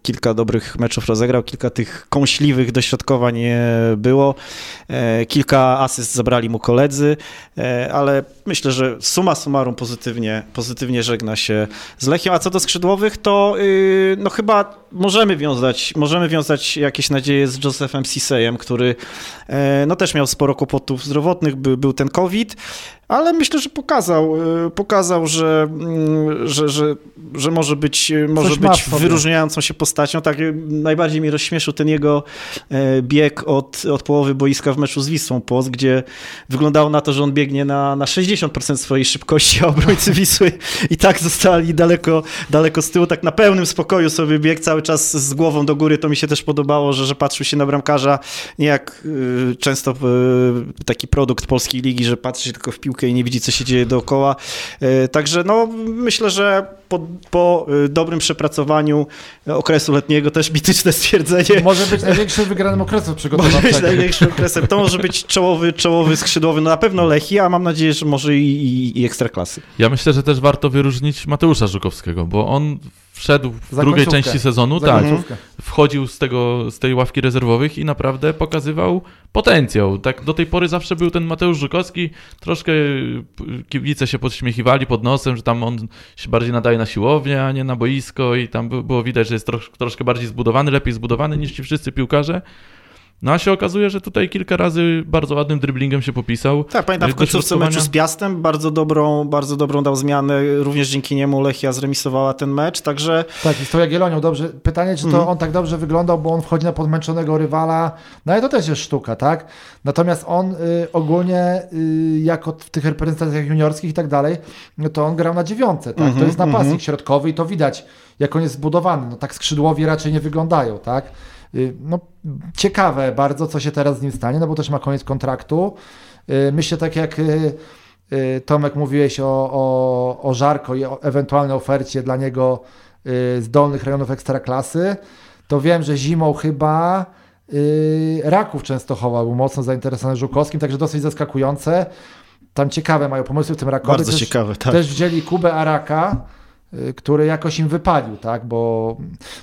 kilka dobrych meczów rozegrał, kilka tych kąśliwych dośrodkowań było, e, kilka asyst zabrali mu koledzy, e, ale myślę, że suma summarum pozytywnie, pozytywnie żegna się z Lechią, a co do skrzydłowych, to y, no chyba możemy wiązać, możemy wiązać jakieś nadzieje z Josephem Sisejem, który e, no też miał sporo kłopotów zdrowotnych, był ten COVID, ale myślę, że pokazał, pokazał, że, mm, że, że, że może być, może być wyróżniającą się postacią. Tak, najbardziej mnie rozśmieszył ten jego e, bieg od, od połowy boiska w meczu z Wisłą Płoc, gdzie wyglądało na to, że on biegnie na, na 60% swojej szybkości, a obrońcy Wisły i tak zostali daleko, daleko z tyłu, tak na pełnym spokoju sobie bieg, cały czas z głową do góry. To mi się też podobało, że, że patrzył się na bramkarza nie jak y, często y, taki produkt polskiej ligi, że patrzy się tylko w piłkę i nie widzi, co się dzieje dookoła. Y, także no, myślę, że po, po dobrym przepracowaniu okresu letniego też mityczne stwierdzenie. Może być największym wygranym okresem przygotowawczego. Może być największym okresem. To może być czołowy, czołowy skrzydłowy, no na pewno Lechi, a mam nadzieję, że może i, i, i Ekstraklasy. Ja myślę, że też warto wyróżnić Mateusza Żukowskiego, bo on wszedł w Za drugiej końcówkę. części sezonu, Za tak, końcówkę. wchodził z, tego, z tej ławki rezerwowych i naprawdę pokazywał potencjał. Tak do tej pory zawsze był ten Mateusz Żukowski, troszkę kibice się podśmiechiwali pod nosem, że tam on się bardziej nadaje na siłownię, a nie na boisko i tam było widać, że jest trosz, troszkę bardziej zbudowany, lepiej zbudowany niż ci wszyscy piłkarze. No a się okazuje, że tutaj kilka razy bardzo ładnym driblingiem się popisał. Tak, pamiętam w końcówce meczu z Piastem bardzo dobrą, bardzo dobrą dał zmianę. Również dzięki niemu Lechia zremisowała ten mecz, także... Tak, historia Gielonią dobrze. Pytanie, czy to mm. on tak dobrze wyglądał, bo on wchodzi na podmęczonego rywala. No ale to też jest sztuka, tak? Natomiast on y, ogólnie y, jako w tych reprezentacjach juniorskich i tak dalej, no to on grał na dziewiątce, tak? Mm -hmm, to jest napastnik mm -hmm. środkowy i to widać, jak on jest zbudowany. No tak skrzydłowi raczej nie wyglądają, tak? Y, no, ciekawe bardzo, co się teraz z nim stanie, no bo też ma koniec kontraktu. Y, myślę tak jak y, Tomek mówiłeś o, o, o Żarko i o ewentualnej ofercie dla niego z dolnych rejonów ekstraklasy, to wiem, że zimą chyba Raków Częstochowa był mocno zainteresowany Żukowskim, także dosyć zaskakujące. Tam ciekawe mają pomysły w tym Rakowie. Bardzo też, ciekawe, tak. Też wzięli Kubę Araka, który jakoś im wypalił, tak, bo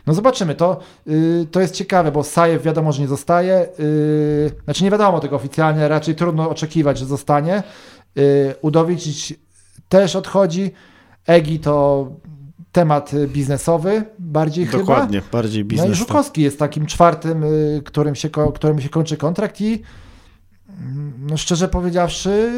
no zobaczymy, to, yy, to jest ciekawe, bo Sajew wiadomo, że nie zostaje, yy, znaczy nie wiadomo tego oficjalnie, raczej trudno oczekiwać, że zostanie, yy, Udowicz też odchodzi, Egi to temat biznesowy bardziej Dokładnie, chyba. Dokładnie, bardziej biznesowy. No i Żukowski jest takim czwartym, y, którym się, którym się kończy kontrakt i mm, no szczerze powiedziawszy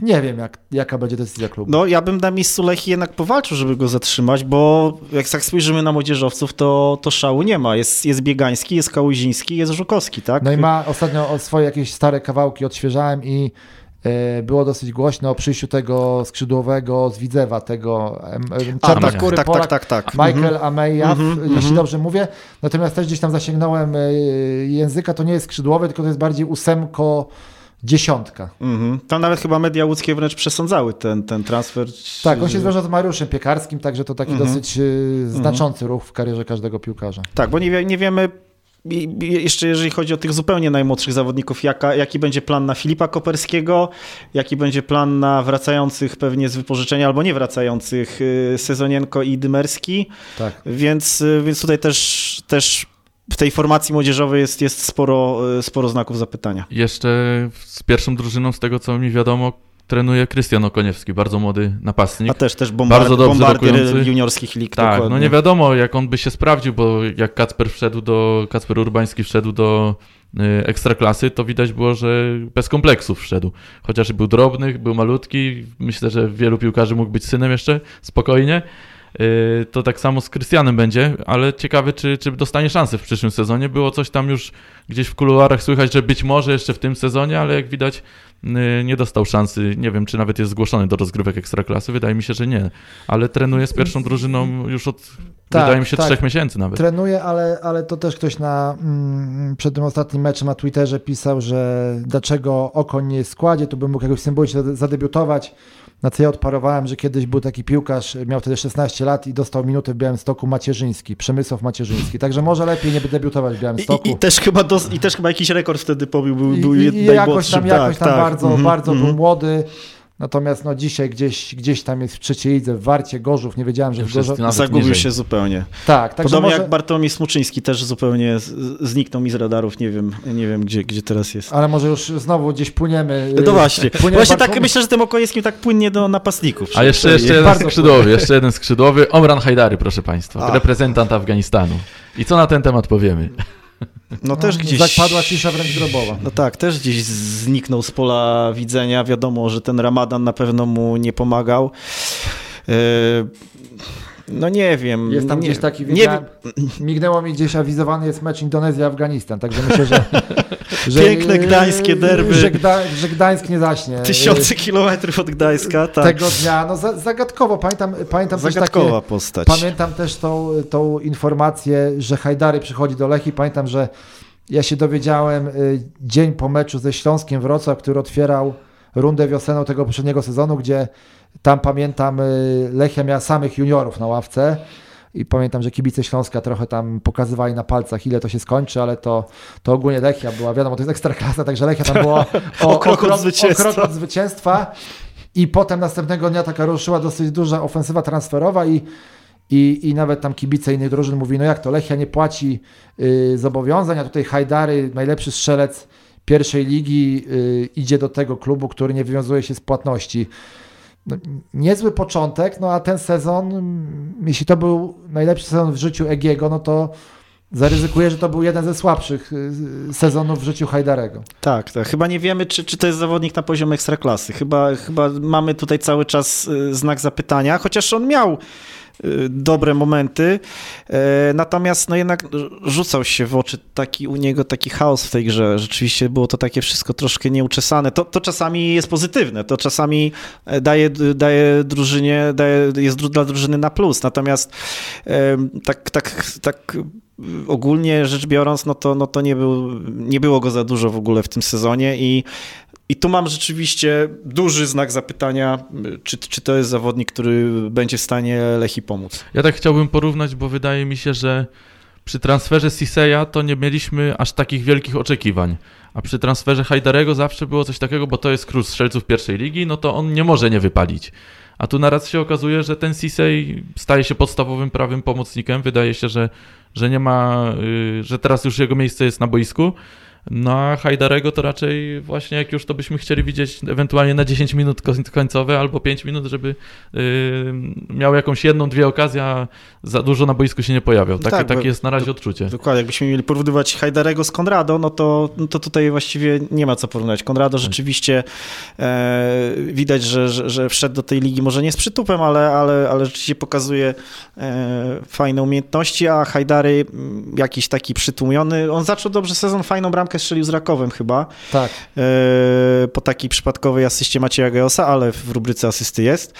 nie wiem, jak, jaka będzie decyzja klubu. No, ja bym na miejscu Lechi jednak powalczył, żeby go zatrzymać, bo jak tak spojrzymy na młodzieżowców, to, to szału nie ma. Jest, jest Biegański, jest Kałuziński, jest Żukowski, tak? No i ma ostatnio swoje jakieś stare kawałki odświeżałem i e, było dosyć głośno o przyjściu tego skrzydłowego z Widzewa, tego tak, czarnoskóry tak, Polak, tak, tak, tak. Michael Mhm. Amejaw, Mhm, jeśli mhm. dobrze mówię. Natomiast też gdzieś tam zasięgnąłem e, języka, to nie jest skrzydłowy, tylko to jest bardziej ósemko dziesiątka. Mhm. Tam nawet chyba media łódzkie wręcz przesądzały ten, ten transfer. Tak, on się związał z Mariuszem Piekarskim, także to taki Mhm. dosyć e, znaczący ruch w karierze każdego piłkarza. Tak, bo nie, nie wiemy i- i jeszcze jeżeli chodzi o tych zupełnie najmłodszych zawodników, jaka, jaki będzie plan na Filipa Koperskiego, jaki będzie plan na wracających pewnie z wypożyczenia albo nie wracających y, Sezonienko i Dymerski, Tak. więc, y, więc tutaj też, też w tej formacji młodzieżowej jest, jest sporo, y, sporo znaków zapytania. Jeszcze z pierwszą drużyną, z tego co mi wiadomo, trenuje Krystian Okoniewski, bardzo młody napastnik. A też, też bombard, Bardzo dobrze bombardier rokujący. juniorskich lig. Tak, dokładnie. no nie wiadomo jak on by się sprawdził, bo jak Kacper wszedł do, Kacper Urbański wszedł do y, ekstraklasy, to widać było, że bez kompleksów wszedł. Chociaż był drobny, był malutki, myślę, że wielu piłkarzy mógł być synem jeszcze, spokojnie. Y, To tak samo z Krystianem będzie, ale ciekawy, czy, czy dostanie szansę w przyszłym sezonie. Było coś tam już gdzieś w kuluarach słychać, że być może jeszcze w tym sezonie, ale jak widać y, nie dostał szansy. Nie wiem, czy nawet jest zgłoszony do rozgrywek ekstraklasy. Wydaje mi się, że nie. Ale trenuje z pierwszą drużyną już od, Tak, wydaje mi się, tak. trzech miesięcy nawet. Trenuje, ale, ale to też ktoś na, mm, przed tym ostatnim meczem na Twitterze pisał, że dlaczego Okoń nie jest w składzie, tu bym mógł jakoś symbolicznie zade- zadebiutować. Na co ja odparowałem, że kiedyś był taki piłkarz, miał wtedy 16 lat i dostał minutę w Białymstoku Macierzyński, Przemysław Macierzyński. Także może lepiej nie debiutować w Białymstoku. I, i, też chyba dos, I też chyba jakiś rekord wtedy pobił, był, był i, i jakoś tam, jakoś Tak, tam tak. bardzo, Mhm, bardzo był mhm. młody. Natomiast no, dzisiaj gdzieś, gdzieś tam jest w trzeciej lidze, w Warcie, Gorzów. Nie wiedziałem, że w Gorzów... Zagubił niżej. się zupełnie. Tak, także Podobnie może... jak Bartłomiej Smuczyński też zupełnie zniknął mi z radarów, nie wiem, nie wiem gdzie, gdzie teraz jest. Ale może już znowu gdzieś płyniemy. No właśnie, płyniemy właśnie Bartłomiej- tak myślę, że tym Okojewskim tak płynnie do napastników. A jeszcze, jeszcze jeden skrzydłowy, jeszcze jeden skrzydłowy, Omran Hajdary, proszę Państwa, A. reprezentant Afganistanu. I co na ten temat powiemy? No też gdzieś... Zapadła cisza wręcz grobowa. No tak, też gdzieś zniknął z pola widzenia. Wiadomo, że ten ramadan na pewno mu nie pomagał. No nie wiem. Jest tam nie, gdzieś taki, nie wiedziałem, mignęło mi gdzieś awizowany jest mecz Indonezja-Afganistan, także myślę, że... że Piękne gdańskie derby. Że, Gda, że Gdańsk nie zaśnie. Tysiące kilometrów od Gdańska, tak. Tego dnia, no za, zagadkowo, pamiętam, pamiętam Zagadkowa takie... postać. Pamiętam też tą, tą informację, że Hajdary przychodzi do Lechii. Pamiętam, że ja się dowiedziałem y, dzień po meczu ze Śląskiem Wrocław, który otwierał rundę wiosenną tego poprzedniego sezonu, gdzie tam pamiętam y, Lechia miała samych juniorów na ławce. I pamiętam, że kibice Śląska trochę tam pokazywali na palcach, ile to się skończy, ale to, to ogólnie Lechia była, wiadomo, to jest ekstraklasa, także Lechia tam była o, O krok od zwycięstwa. O krok od zwycięstwa. I potem następnego dnia taka ruszyła dosyć duża ofensywa transferowa i, i, i nawet tam kibice innych drużyn mówi, no jak to, Lechia nie płaci y, zobowiązań, a tutaj Hajdary, najlepszy strzelec pierwszej ligi, y, idzie do tego klubu, który nie wywiązuje się z płatności. No, niezły początek, no a ten sezon, jeśli to był najlepszy sezon w życiu Egiego, no to zaryzykuję, że to był jeden ze słabszych y, sezonów w życiu Hajdarego. Tak, tak. Chyba nie wiemy, czy, czy to jest zawodnik na poziomie ekstraklasy. Chyba, chyba mamy tutaj cały czas y, znak zapytania, chociaż on miał dobre momenty, e, natomiast no jednak rzucał się w oczy taki u niego taki chaos w tej grze. Rzeczywiście było to takie wszystko troszkę nieuczesane. To, to czasami jest pozytywne, to czasami e, daje, daje drużynie, daje, jest dla drużyny na plus, natomiast tak, tak, tak ogólnie rzecz biorąc, no to, no to nie, był, nie było go za dużo w ogóle w tym sezonie i, i tu mam rzeczywiście duży znak zapytania, czy, czy to jest zawodnik, który będzie w stanie Lechi pomóc. Ja tak chciałbym porównać, bo wydaje mi się, że przy transferze Siseya to nie mieliśmy aż takich wielkich oczekiwań. A przy transferze Hajdarego zawsze było coś takiego, bo to jest król strzelców pierwszej ligi, no to on nie może nie wypalić. A tu naraz się okazuje, że ten Sisej staje się podstawowym prawym pomocnikiem. Wydaje się, że, że nie ma, y, że teraz już jego miejsce jest na boisku. No a Hajdarego to raczej właśnie jak już to byśmy chcieli widzieć ewentualnie na 10 minut koń- końcowe albo 5 minut, żeby y, miał jakąś jedną, dwie okazje, a za dużo na boisku się nie pojawiał. Takie, Tak, bo- takie jest na razie odczucie. Dokładnie, jakbyśmy mieli porównywać Hajdarego z Konrado, no to, no to tutaj właściwie nie ma co porównać. Konrado rzeczywiście e, widać, że, że, że wszedł do tej ligi może nie z przytupem, ale, ale, ale rzeczywiście pokazuje e, fajne umiejętności, a Hajdary mm, jakiś taki przytłumiony. On zaczął dobrze sezon, fajną bramkę bramkę strzelił z Rakowem chyba, Tak. e, po takiej przypadkowej asyście Macieja Geosa, ale w rubryce asysty jest.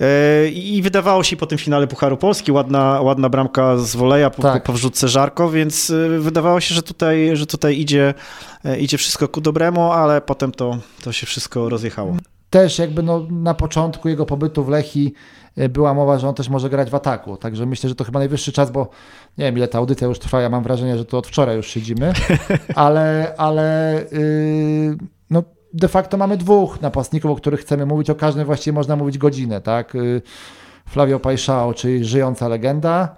E, I wydawało się po tym finale Pucharu Polski, ładna, ładna bramka z woleja po, Tak. po, po wrzutce Żarko, więc e, wydawało się, że tutaj, że tutaj idzie, e, idzie wszystko ku dobremu, ale potem to, to się wszystko rozjechało. Też jakby no, na początku jego pobytu w Lechi e, była mowa, że on też może grać w ataku, także myślę, że to chyba najwyższy czas, bo nie wiem ile ta audycja już trwa, ja mam wrażenie, że to od wczoraj już siedzimy, ale, ale yy, no, de facto mamy dwóch napastników, o których chcemy mówić, o każdym właściwie można mówić godzinę, tak? Yy, Flavio Pajszao, czyli żyjąca legenda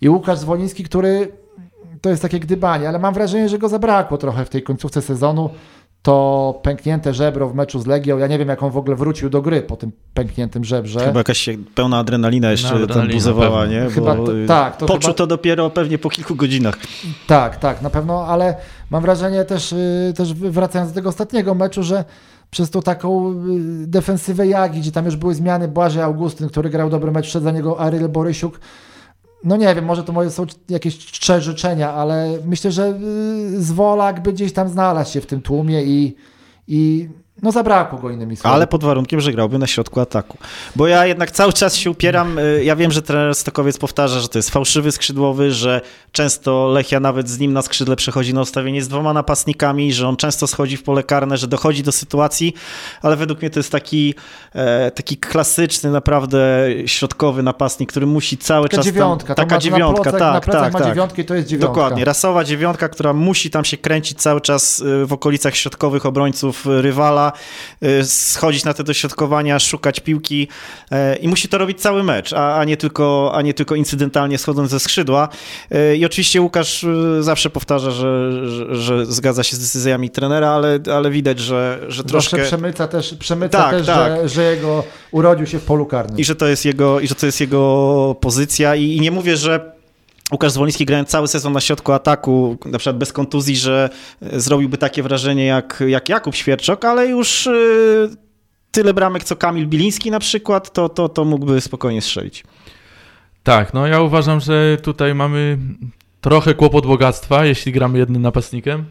i Łukasz Zwoliński, który to jest takie gdybanie, ale mam wrażenie, że go zabrakło trochę w tej końcówce sezonu. To pęknięte żebro w meczu z Legią, ja nie wiem jak on w ogóle wrócił do gry po tym pękniętym żebrze. Chyba jakaś się pełna adrenalina jeszcze tam adrenalina, buzowała, pewnie. nie? Chyba to- tak, to poczuł chyba- to dopiero pewnie po kilku godzinach. Tak, tak, na pewno, ale mam wrażenie też, y, też wracając do tego ostatniego meczu, że przez tą taką y, defensywę Jagi, gdzie tam już były zmiany, Błażej Augustyn, który grał dobry mecz, wszedł za niego Aryl Borysiuk, no nie wiem, może to moje są jakieś czcze życzenia, ale myślę, że y, Zwolak by gdzieś tam znalazł się w tym tłumie i, i no zabrakło go innymi słowy. Ale pod warunkiem, że grałby na środku ataku. Bo ja jednak cały czas się upieram. y, Ja wiem, że trener Stokowiec powtarza, że to jest fałszywy skrzydłowy, że często Lechia nawet z nim na skrzydle przechodzi na ustawienie z dwoma napastnikami, że on często schodzi w pole karne, że dochodzi do sytuacji, ale według mnie to jest taki, e, taki klasyczny, naprawdę środkowy napastnik, który musi cały taka czas. dziewiątka, tam, taka dziewiątka, na plecach, tak, na tak, ma tak. dziewiątkę i to jest dziewiątka. Dokładnie, rasowa dziewiątka, która musi tam się kręcić cały czas y, w okolicach środkowych obrońców y, rywala, y, schodzić na te dośrodkowania, szukać piłki y, i musi to robić cały mecz, a, nie, tylko, a nie tylko incydentalnie schodząc ze skrzydła. Y, I oczywiście Łukasz y, zawsze powtarza, że, że, że zgadza się z decyzjami trenera, ale, ale widać, że, że Troszkę troszkę... przemyca też, przemyca Tak, też tak. Że, że jego urodził się w polu karnym. I że to jest jego, i że to jest jego pozycja i, i nie mówię, że Łukasz Zwoliński grając cały sezon na środku ataku, na przykład bez kontuzji, że e, zrobiłby takie wrażenie jak, jak Jakub Świerczok, ale już e, tyle bramek co Kamil Biliński na przykład, to, to, to mógłby spokojnie strzelić. Tak, no ja uważam, że tutaj mamy trochę kłopot bogactwa, jeśli gramy jednym napastnikiem,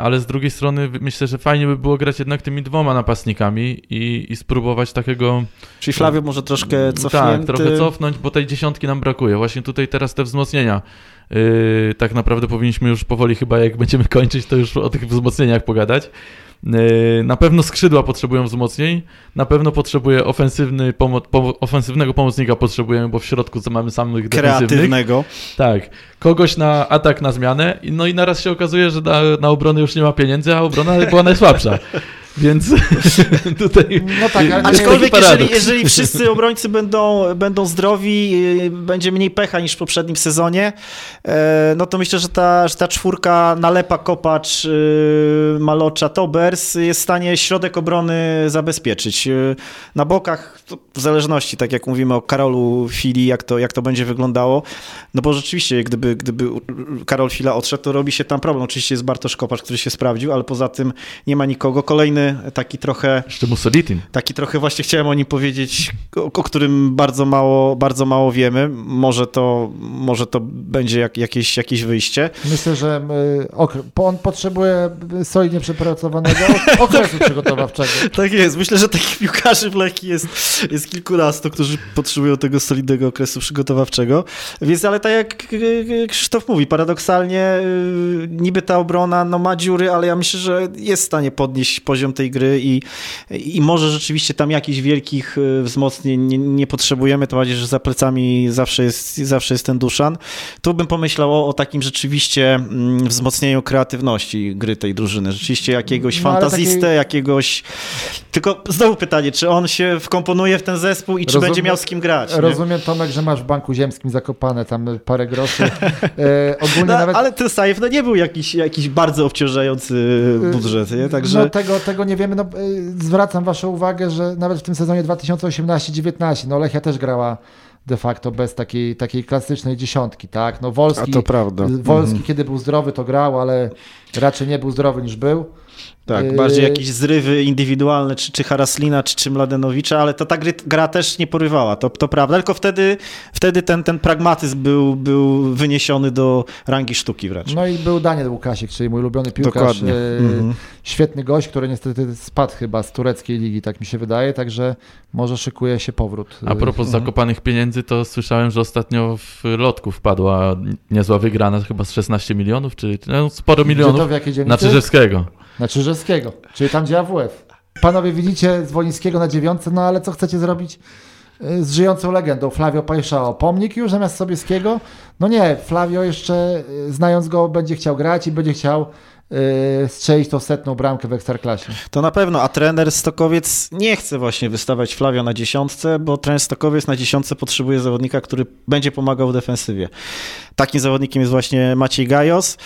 ale z drugiej strony myślę, że fajnie by było grać jednak tymi dwoma napastnikami i, i spróbować takiego Czyli Flavio może troszkę cofnięty. Tak, trochę cofnąć, bo tej dziesiątki nam brakuje. Właśnie tutaj teraz te wzmocnienia. Yy, tak naprawdę powinniśmy już powoli chyba jak będziemy kończyć, to już o tych wzmocnieniach pogadać. Yy, na pewno skrzydła potrzebują wzmocnień, na pewno potrzebuje ofensywny pomo- pomo- ofensywnego pomocnika potrzebujemy, bo w środku mamy samych kreatywnego. Tak, kogoś na atak na zmianę, no i naraz się okazuje, że na, na obronę już nie ma pieniędzy, a obrona była najsłabsza. Więc tutaj No tak, ale nie- Aczkolwiek jeżeli, jeżeli wszyscy obrońcy będą, będą zdrowi, yy, będzie mniej pecha niż w poprzednim sezonie, e, no to myślę, że ta, że ta czwórka Nalepa, Kopacz, yy, Malocza, Tobers jest w stanie środek obrony zabezpieczyć. Yy, Na bokach, w zależności, tak jak mówimy o Karolu Fili, jak to, jak to będzie wyglądało, no bo rzeczywiście, gdyby, gdyby Karol Fila odszedł, to robi się tam problem. Oczywiście jest Bartosz Kopacz, który się sprawdził, ale poza tym nie ma nikogo. Kolejny taki trochę jeszcze Mussolitin. Taki trochę właśnie chciałem o nim powiedzieć, o, o którym bardzo mało, bardzo mało wiemy. Może to, może to będzie jak, jakieś, jakieś wyjście. Myślę, że y, okre- po- on potrzebuje solidnie przepracowanego ok- okresu przygotowawczego. Tak jest. Myślę, że takich piłkarzy w Lechii jest, jest kilkunastu, którzy potrzebują tego solidnego okresu przygotowawczego. Więc, ale tak jak y, Krzysztof mówi, paradoksalnie y, niby ta obrona no, ma dziury, ale ja myślę, że jest w stanie podnieść poziom tej gry i, i może rzeczywiście tam jakichś wielkich y, wzmocnień nie, nie potrzebujemy, to bardziej, że za plecami zawsze jest, zawsze jest ten Duszan. Tu bym pomyślał o, o takim rzeczywiście mm, wzmocnieniu kreatywności gry tej drużyny. Rzeczywiście jakiegoś No, fantazistę, takiej- jakiegoś... Tylko znowu pytanie, czy on się wkomponuje w ten zespół i czy Rozumiem- będzie miał z kim grać? nie? Rozumiem, Tomek, że masz w banku ziemskim zakopane tam parę groszy. E, ogólnie No, nawet... Ale ten Sajew no, nie był jakiś, jakiś bardzo obciążający budżet, nie? Także... No tego, tego nie wiemy. No, y, zwracam waszą uwagę, że nawet w tym sezonie 2018-19 no Lechia też grała de facto bez takiej, takiej klasycznej dziesiątki, tak? No Wolski. Wolski Mhm. kiedy był zdrowy to grał, ale raczej nie był zdrowy niż był. Tak, Yy, bardziej jakieś zrywy indywidualne, czy, czy Haraslina, czy, czy Mladenowicza, ale to ta gry, gra też nie porywała, to, to prawda, tylko wtedy, wtedy ten, ten pragmatyzm był, był wyniesiony do rangi sztuki wręcz. No i był Daniel Łukasik, czyli mój ulubiony piłkarz. Dokładnie. e, Mhm. Świetny gość, który niestety spadł chyba z tureckiej ligi, tak mi się wydaje, także może szykuje się powrót. A propos Mhm. zakopanych pieniędzy, to słyszałem, że ostatnio w lotku wpadła niezła wygrana, chyba z 16 milionów, czy no, sporo Gdzie to milionów w jakiej na? Czyżewskiego. Na Czyżewskiego, czyli tam gdzie AWF. Panowie widzicie Zwolińskiego na dziewiątce, no ale co chcecie zrobić y, z żyjącą legendą Flavio Pajszao? Pomnik już zamiast Sobieskiego? No nie, Flavio jeszcze y, znając go będzie chciał grać i będzie chciał strzelić tą setną bramkę w Ekstraklasie. To na pewno, a trener Stokowiec nie chce właśnie wystawiać Flavio na dziesiątce, bo trener Stokowiec na dziesiątce potrzebuje zawodnika, który będzie pomagał w defensywie. Takim zawodnikiem jest właśnie Maciej Gajos.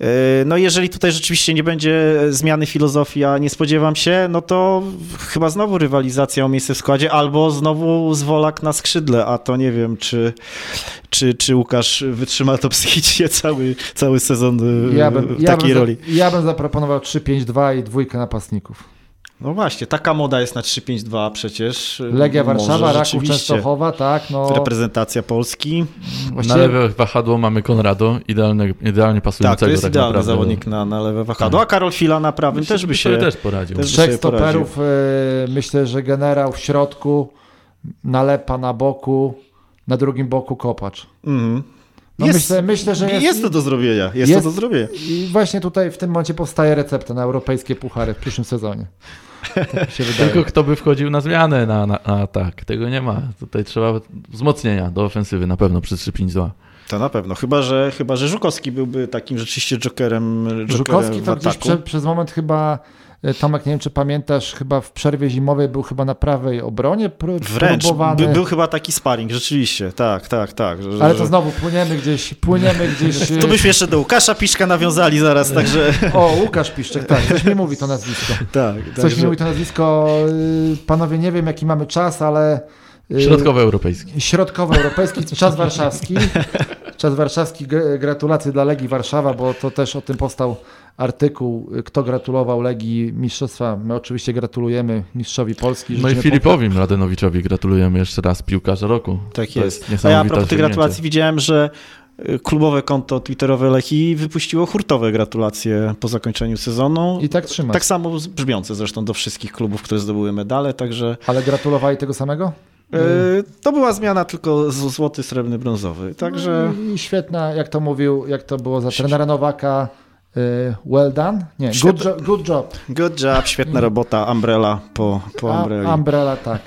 Yy, No jeżeli tutaj rzeczywiście nie będzie zmiany filozofii, a nie spodziewam się, no to chyba znowu rywalizacja o miejsce w składzie, albo znowu zwolak na skrzydle, a to nie wiem, czy, czy, czy Łukasz wytrzyma to psychicznie cały, cały sezon yy, Ja bym, w ja takiej bym, roli. Ja bym zaproponował 3-5-2 i dwójkę napastników. No właśnie, taka moda jest na 3-5-2 przecież. Legia Może Warszawa, Raków rzeczywiście. Częstochowa, tak, no Reprezentacja Polski. Na właściwie lewe wahadło mamy Konrado, idealnie, idealnie Tak, pasującego to jest tak idealny naprawdę. zawodnik na, na lewe wahadło. A Karol Fila na prawym Myślę, też by się... też poradził. też trzech sobie poradził. stoperów, y, myślę, że generał w środku, nalepa na boku, na drugim boku kopacz. Mhm. No jest, myślę, myślę, że jest, jest, to do zrobienia. Jest, jest- to do zrobienia. I właśnie tutaj w tym momencie powstaje recepta na europejskie puchary w przyszłym sezonie. Tak. Tylko kto by wchodził na zmianę na, na, na atak? Tego nie ma. Tutaj trzeba wzmocnienia do ofensywy na pewno przy 3-5-2. To na pewno. Chyba, że, chyba, że Żukowski byłby takim rzeczywiście jokerem, jokerem Żukowski w to gdzieś prze, przez moment chyba, Tomek, nie wiem czy pamiętasz, chyba w przerwie zimowej był chyba na prawej obronie pró- Wręcz. próbowany. By, był chyba taki sparring, rzeczywiście. Tak, tak, tak. Że, Ale że... to znowu płyniemy gdzieś, płyniemy gdzieś. e, Tu byśmy jeszcze do Łukasza Piszka nawiązali zaraz, także... O, Łukasz Piszczek, tak, coś mi mówi to nazwisko. tak, Coś także- mi mówi to nazwisko. y, Panowie, nie wiem jaki mamy czas, ale. y, Środkowy europejski. Środkowoeuropejski, czas warszawski. Czas warszawski, gratulacje dla Legii Warszawa, bo to też o tym powstał artykuł, kto gratulował Legii Mistrzostwa. My oczywiście gratulujemy mistrzowi Polski. No i Filipowi Mladenowiczowi gratulujemy jeszcze raz piłkarza roku. Tak To jest. A ja a propos tych gratulacji widziałem, że y, klubowe konto twitterowe Lechii wypuściło hurtowe gratulacje po zakończeniu sezonu. I tak trzymać. Tak samo brzmiące zresztą do wszystkich klubów, które zdobyły medale, także Ale gratulowali tego samego? y, to była zmiana tylko z- złoty, srebrny, brązowy. Także No i, I świetna, jak to mówił, jak to było za trenera Nowaka. Y, Well done? Nie, good, jo- good job. good job, świetna robota, Umbrella po, po A, Umbrelli. umbrella, tak.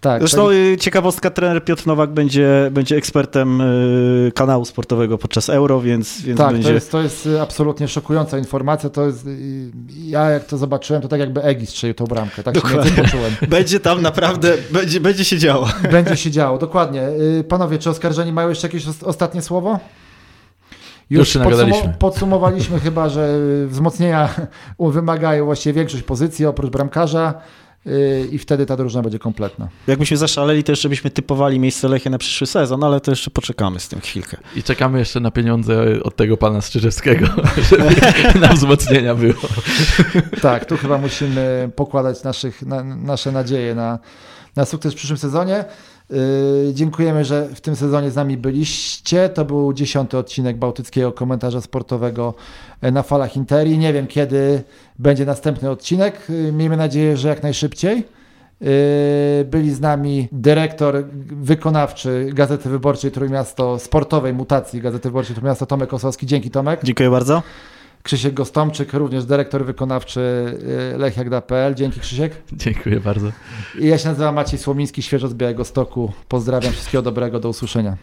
tak Zresztą tak. y, ciekawostka, trener Piotr Nowak będzie, będzie ekspertem y, kanału sportowego podczas Euro, więc, więc Tak, będzie... to jest, to jest y, absolutnie szokująca informacja. To jest, ja jak to zobaczyłem, to tak jakby Egi strzelił tą bramkę. Tak się Dokładnie. więcej poczułem. Będzie tam naprawdę, będzie, będzie się działo. Będzie się działo, dokładnie. Panowie, czy oskarżeni mają jeszcze jakieś os- ostatnie słowo? Już się nagadaliśmy. podsumowaliśmy chyba, że wzmocnienia wymagają właściwie większość pozycji oprócz bramkarza y, i wtedy ta drużyna będzie kompletna. Jakbyśmy zaszaleli, to jeszcze byśmy typowali miejsce Lechia na przyszły sezon, ale to jeszcze poczekamy z tym chwilkę. I czekamy jeszcze na pieniądze od tego pana Strzyżewskiego, żeby na wzmocnienia było. Tak, tu chyba musimy pokładać naszych, na, nasze nadzieje na, na sukces w przyszłym sezonie. Yy, dziękujemy, że w tym sezonie z nami byliście. To był dziesiąty odcinek Bałtyckiego Komentarza Sportowego e, na falach Interi. Nie wiem, kiedy będzie następny odcinek. Yy, miejmy nadzieję, że jak najszybciej. Yy, Byli z nami dyrektor wykonawczy Gazety Wyborczej Trójmiasto, sportowej mutacji Gazety Wyborczej Trójmiasto Tomek Osowski. Dzięki Tomek. Dziękuję bardzo. Krzysiek Gostomczyk, również dyrektor wykonawczy y, lechiagda.pl. Dzięki Krzysiek. Dziękuję bardzo. I ja się nazywam Maciej Słomiński, świeżo z Białego Stoku. Pozdrawiam, wszystkiego dobrego, do usłyszenia.